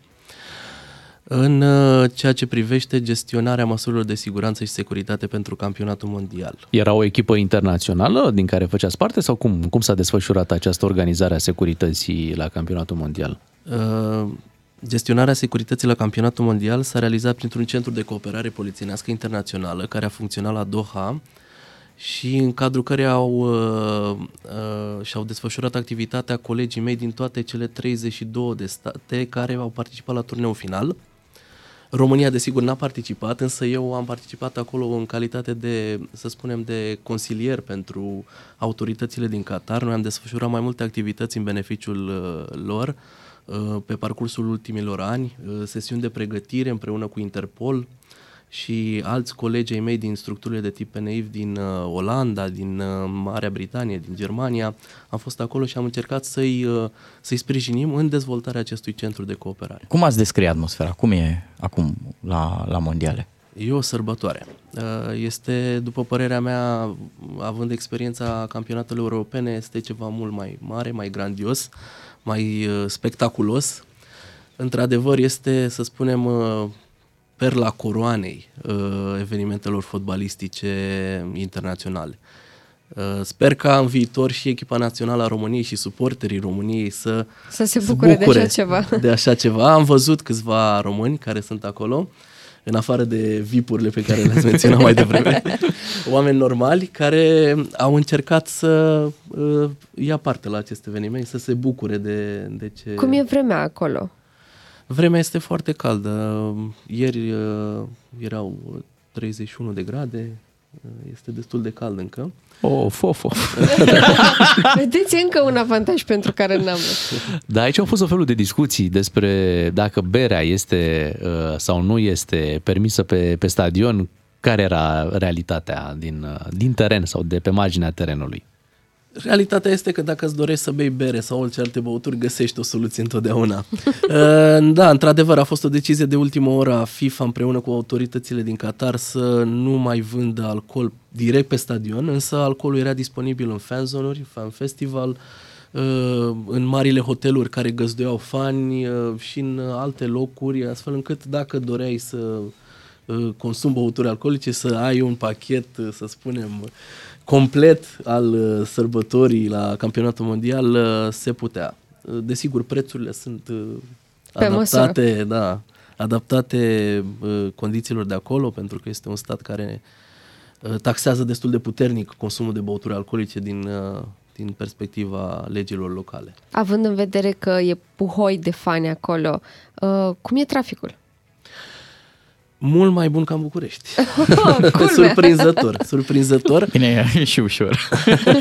în uh, ceea ce privește gestionarea măsurilor de siguranță și securitate pentru campionatul mondial. Era o echipă internațională din care făceați parte sau cum, cum s-a desfășurat această organizare a securității la campionatul mondial? Uh, gestionarea securității la campionatul mondial s-a realizat printr-un centru de cooperare polițienească internațională care a funcționat la Doha și în cadrul care au, uh, uh, și-au desfășurat activitatea colegii mei din toate cele 32 de state care au participat la turneul final. România, desigur, n-a participat, însă eu am participat acolo în calitate de, să spunem, de consilier pentru autoritățile din Qatar. Noi am desfășurat mai multe activități în beneficiul uh, lor uh, pe parcursul ultimilor ani, uh, sesiuni de pregătire împreună cu Interpol și alți colegi ai mei din structurile de tip PNIV din uh, Olanda, din uh, Marea Britanie, din Germania. Am fost acolo și am încercat să-i, uh, să-i sprijinim în dezvoltarea acestui centru de cooperare. Cum ați descrie atmosfera? Cum e acum la, la mondiale? E o sărbătoare. Uh, Este, după părerea mea, având experiența campionatelor europene, este ceva mult mai mare, mai grandios, mai uh, spectaculos. Într-adevăr, este, să spunem, uh, perla coroanei uh, evenimentelor fotbalistice internaționale. Uh, Sper ca în viitor și echipa națională a României și suporterii României să, Să se bucure de așa ceva. de așa ceva. Am văzut câțiva români care sunt acolo, în afară de vipurile pe care le-ați menționat mai devreme, <laughs> oameni normali care au încercat să uh, ia parte la acest eveniment, să se bucure de, de ce... Cum e vremea acolo? Vremea este foarte caldă. Ieri uh, erau 31 de grade, uh, este destul de cald încă. Of, of, of. Vedeți încă un avantaj pentru care n-am Da, aici au fost o felul de discuții despre dacă berea este uh, sau nu este permisă pe, pe stadion, care era realitatea din, uh, din teren sau de pe marginea terenului. Realitatea este că dacă îți dorești să bei bere sau orice alte băuturi, găsești o soluție întotdeauna. <laughs> Uh, da, într-adevăr, a fost o decizie de ultimă oră a FIFA împreună cu autoritățile din Qatar să nu mai vândă alcool direct pe stadion, însă alcoolul era disponibil în fanzone-uri, fan festival, uh, în marile hoteluri care găzduiau fani uh, și în alte locuri, astfel încât dacă doreai să consumi băuturi alcoolice, să ai un pachet, să spunem, complet al uh, sărbătorii la campionatul mondial uh, se putea. Uh, desigur, prețurile sunt Pe adaptate, măsură. da, adaptate condițiilor de acolo, pentru că este un stat care taxează destul de puternic consumul de băuturi alcoolice din, din perspectiva legilor locale. Având în vedere că e puhoi de fani acolo, cum e traficul? mult mai bun ca în București. <laughs> <laughs> surprinzător, surprinzător. Bine, e și ușor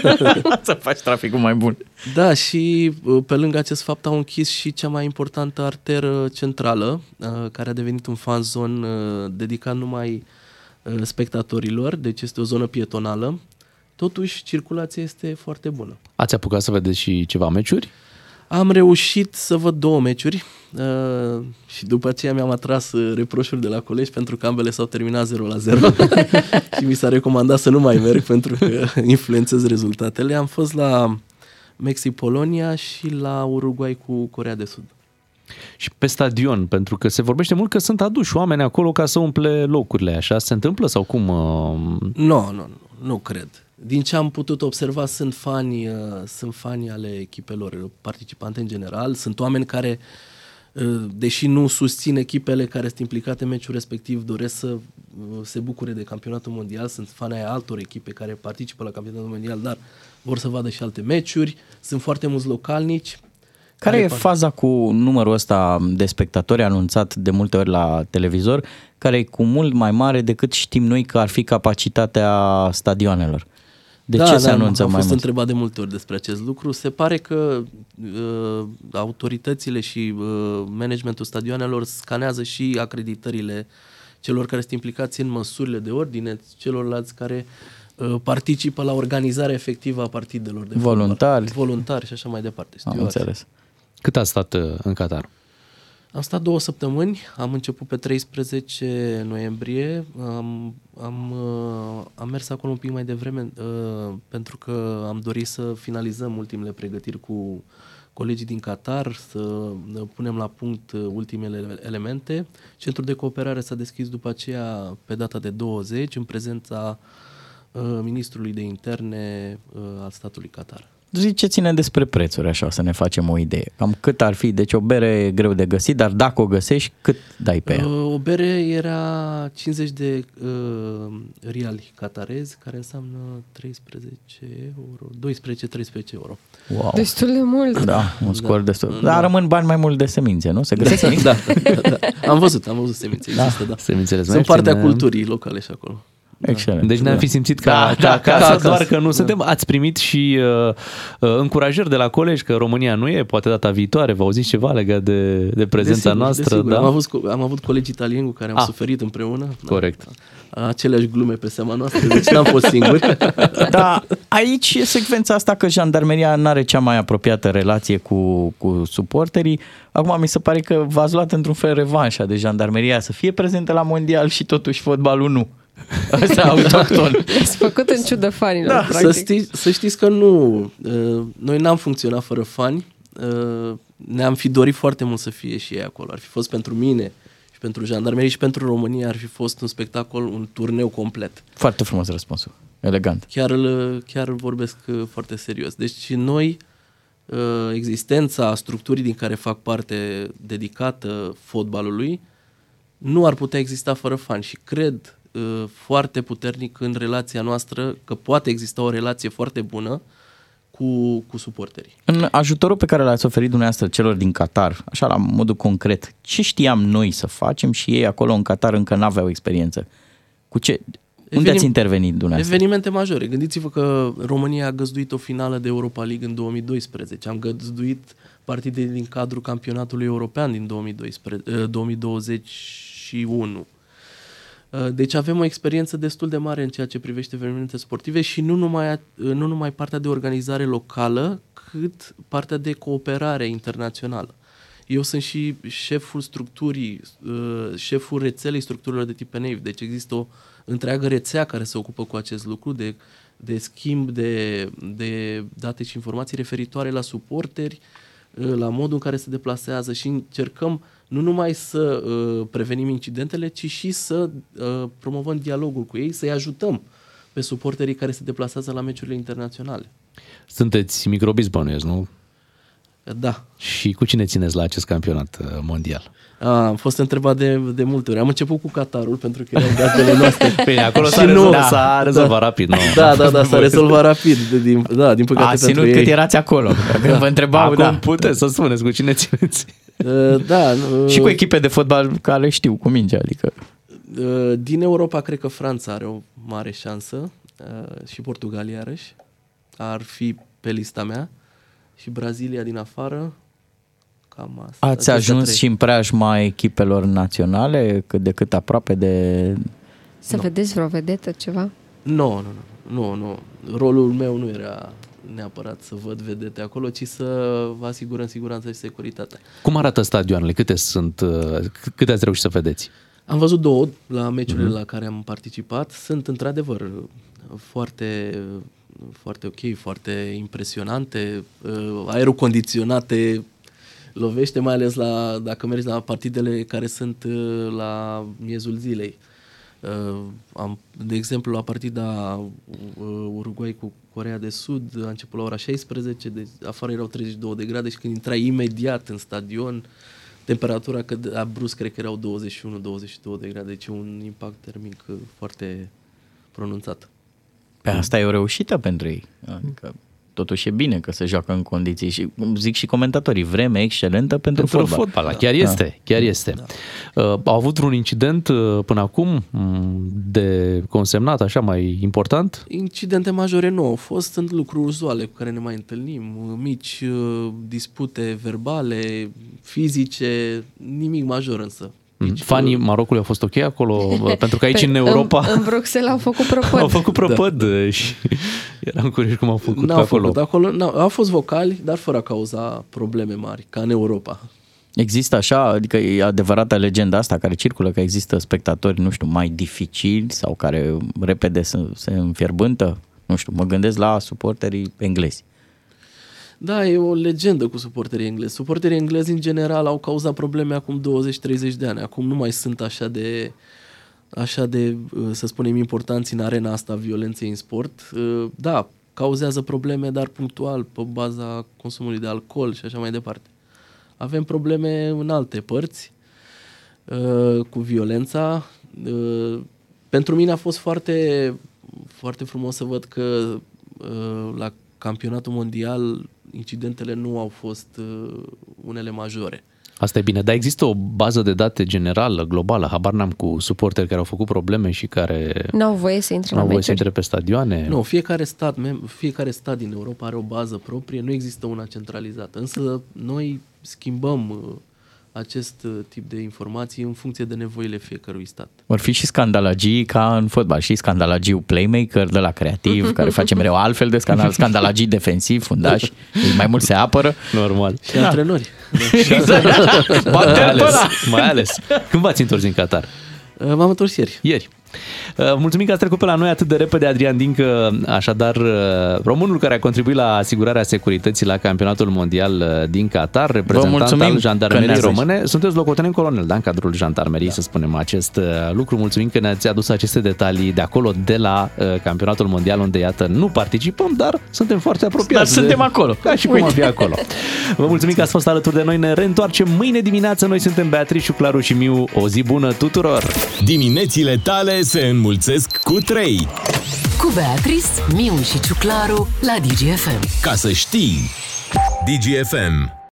<laughs> să faci traficul mai bun. Da, și uh, pe lângă acest fapt au închis și cea mai importantă arteră centrală, uh, care a devenit un fan zone uh, dedicat numai spectatorilor, deci este o zonă pietonală. Totuși, circulația este foarte bună. Ați apucat să vedeți și ceva meciuri? Am reușit să văd două meciuri uh, și după aceea mi-am atras uh, reproșuri de la colegi pentru că ambele s-au terminat 0 la 0 <laughs> și mi s-a recomandat să nu mai merg pentru că influențez rezultatele. Am fost la Mexic-Polonia și la Uruguay cu Corea de Sud. Și pe stadion, pentru că se vorbește mult că sunt aduși oameni acolo ca să umple locurile. Așa se întâmplă sau cum? Uh? Nu, nu, nu, nu cred din ce am putut observa, sunt fani, uh, sunt fani ale echipelor participante în general, sunt oameni care, uh, deși nu susțin echipele care sunt implicate în meciul respectiv, doresc să uh, se bucure de campionatul mondial, sunt fani ai altor echipe care participă la campionatul mondial, dar vor să vadă și alte meciuri, sunt foarte mulți localnici, care, care e faza cu numărul ăsta de spectatori anunțat de multe ori la televizor, care e cu mult mai mare decât știm noi că ar fi capacitatea stadioanelor? De da, ce da, se anunță am mai fost mult? întrebat de multe ori despre acest lucru. Se pare că uh, autoritățile și uh, managementul stadionelor scanează și acreditările celor care sunt implicați în măsurile de ordine, celorlalți care uh, participă la organizarea efectivă a partidelor de Voluntari. Fotbal. Voluntari și așa mai departe. Am înțeles. Cât a stat uh, în Qatar? Am stat două săptămâni, am început pe 13 noiembrie, am, am, uh, am mers acolo un pic mai devreme uh, pentru că am dorit să finalizăm ultimele pregătiri cu colegii din Qatar, să punem la punct ultimele elemente. Centrul de cooperare s-a deschis după aceea pe data de 20 în prezența uh, ministrului de interne al statului Qatar. Ziceți-ne despre prețuri, așa, să ne facem o idee. Cam cât ar fi? Deci o bere e greu de găsit, dar dacă o găsești, cât dai pe ea? O bere era 50 de uh, riali catarezi, care înseamnă 13 euro, 12-13 euro. Wow. Destul de mult. Da, un scor da. destul. Dar da. rămân bani mai mult de semințe, nu? Se găsesc da, da, da, da. Am văzut, am văzut semințe, există, da. da. Semințele Sunt partea culturii locale și acolo. Excelent. Deci ne-am fi simțit ca, da, ca, da, ca acasă, ca doar că nu da. suntem. Ați primit și uh, uh, încurajări de la colegi că România nu e, poate data viitoare, vă auziți ceva legat de, de prezența desigur, noastră? Desigur. Da? Am, avut, am avut colegi italieni cu care am ah. suferit împreună. Corect. Da, aceleași glume pe seama noastră, deci n-am fost singuri. <laughs> da, aici e secvența asta că jandarmeria nu are cea mai apropiată relație cu, cu suporterii. Acum mi se pare că v-ați luat într-un fel revanșa de jandarmeria să fie prezentă la mondial și totuși fotbalul nu. Asta autohton. Ați făcut în ciudă fanilor, da, practic. Să, știți, să știți că nu, noi n-am funcționat fără fani, ne-am fi dorit foarte mult să fie și ei acolo. Ar fi fost pentru mine și pentru jandarmerie și pentru România ar fi fost un spectacol, un turneu complet. Foarte frumos răspunsul, elegant. Chiar, chiar vorbesc foarte serios. Deci noi, existența structurii din care fac parte dedicată fotbalului, nu ar putea exista fără fani și cred foarte puternic în relația noastră, că poate exista o relație foarte bună cu, cu suporterii. În ajutorul pe care l-ați oferit dumneavoastră celor din Qatar, așa la modul concret, ce știam noi să facem și ei acolo în Qatar încă n-aveau experiență? Cu ce, Evenim, unde ați intervenit dumneavoastră? Evenimente majore. Gândiți-vă că România a găzduit o finală de Europa League în 2012. Am găzduit partide din cadrul campionatului european din 2012, 2021 Uh, Deci avem o experiență destul de mare în ceea ce privește evenimente sportive și nu numai, uh, nu numai partea de organizare locală, cât partea de cooperare internațională. Eu sunt și șeful structurii, uh, șeful rețelei structurilor de tip NAVE, deci există o întreagă rețea care se ocupă cu acest lucru de, de schimb de, de date și informații referitoare la suporteri, uh, la modul în care se deplasează și încercăm nu numai să uh, prevenim incidentele, ci și să uh, promovăm dialogul cu ei, să-i ajutăm pe suporterii care se deplasează la meciurile internaționale. Sunteți microbist bănuiesc, nu? Da. Și cu cine țineți la acest campionat uh, mondial? A, am fost întrebat de, de multe ori. Am început cu Qatarul pentru că erau gazdele noastre. <laughs> Bine, acolo Și s-a, rezolvat, nu- s-a rezolvat rapid. Nu? Da, da, da, s-a rezolvat rapid. De, din, da, din păcate Ați pentru ținut ei. cât erați acolo. Când vă întrebau, Acum da. puteți să spuneți cu cine țineți. <laughs> Uh, da, uh, Și cu echipe de fotbal care știu cu mingea, adică... Uh, Din Europa, cred că Franța are o mare șansă uh, și Portugalia, iarăși, ar fi pe lista mea și Brazilia din afară, cam asta. Ați Acestea ajuns trei. și în preajma echipelor naționale, cât de cât aproape de... Să vedeți vreo vedetă, ceva? Nu, nu, nu, nu, nu. Rolul meu nu era neapărat să văd vedete acolo, ci să vă asigurăm siguranța și securitatea. Cum arată stadioanele? Câte sunt? uh, c- Câte ați reușit să vedeți? Am văzut două la meciurile Mhm. la care am participat. Sunt într-adevăr foarte, foarte ok, foarte impresionante. Uh, Aerul condiționate lovește, mai ales la, dacă mergi la partidele care sunt uh, la miezul zilei. Uh, am, de exemplu, la partida uh, Uruguay cu Corea de Sud a început la ora 16, deci afară erau 32 de grade și când intrai imediat în stadion, temperatura cădea brusc, cred că erau 21-22 de grade, deci un impact termic uh, foarte pronunțat. Pe asta e o reușită pentru ei. Adică totuși e bine că se joacă în condiții și cum zic și comentatorii, vreme excelentă pentru, Pentru fotbal. fotbal, da. chiar este, chiar este. Uh, au avut un incident uh, până acum m, de consemnat, așa, mai important? Incidente majore nu au fost, sunt lucruri uzuale cu care ne mai întâlnim, uh, mici uh, dispute verbale, fizice, nimic major însă. Mm. Fanii Marocului au fost ok acolo? <laughs> Uh, Pentru că aici Pe- în Europa În, în Bruxelles au făcut <laughs> propăd. au făcut prăpăd da. <laughs> și eram curioși cum au făcut N-au pe acolo. făcut acolo, n-au, au fost vocali, dar fără a cauza probleme mari, ca în Europa. Există așa, adică e adevărată legenda asta care circulă, că există spectatori, nu știu, mai dificili sau care repede se, se înfierbântă? Nu știu, mă gândesc la suporterii englezi. Da, e o legendă cu suporterii englezi. Suporterii englezi, în general, au cauzat probleme acum 20-30 de ani. Acum nu mai sunt așa de, așa de, uh, să spunem, importanți în arena asta a violenței în sport. Uh, Da, cauzează probleme, dar punctual, pe baza consumului de alcool și așa mai departe. Avem probleme în alte părți uh, cu violența. Uh, Pentru mine a fost foarte, foarte frumos să văd că uh, la campionatul mondial incidentele nu au fost uh, unele majore. Asta e bine, dar există o bază de date generală, globală, habar n-am cu suporteri care au făcut probleme și care N-au voie să intre nu la au voie să meciuri. intre pe stadioane. Nu, fiecare stat, mem- fiecare stat din Europa are o bază proprie, nu există una centralizată. Însă noi schimbăm uh, acest uh, tip de informații în funcție de nevoile fiecărui stat. Vor fi și scandalagii ca în fotbal, și scandalagiu playmaker de la creativ, <laughs> care face mereu altfel de scandal, scandalagii defensiv, fundaș, <laughs> ei mai mult se apără. Normal. Și antrenori. <laughs> mai, Bate-l pe ales, ăla. mai ales. Când v-ați întors din Qatar? Uh, M-am întors ieri. Ieri. Uh, Mulțumim că ați trecut pe la noi atât de repede, Adrian Dincă, așadar uh, românul care a contribuit la asigurarea securității la campionatul mondial uh, din Qatar, reprezentant mulțumim al că jandarmeriei ne-ați române. Sunteți locotenent colonel, da, în cadrul jandarmeriei, da. să spunem acest uh, lucru. Mulțumim că ne-ați adus aceste detalii de acolo, de la uh, campionatul mondial, unde, iată, nu participăm, dar suntem foarte apropiați. Dar de- suntem acolo. Ca și cum am fi acolo. Vă mulțumim că ați fost alături de noi. Ne reîntoarcem mâine dimineață. Noi suntem Beatrice, Claru și Miu. O zi bună tuturor! Diminețile tale se înmulțesc cu 3. Cu Beatrice, Miu și Ciuclaru la DGFM. Ca să știi! DGFM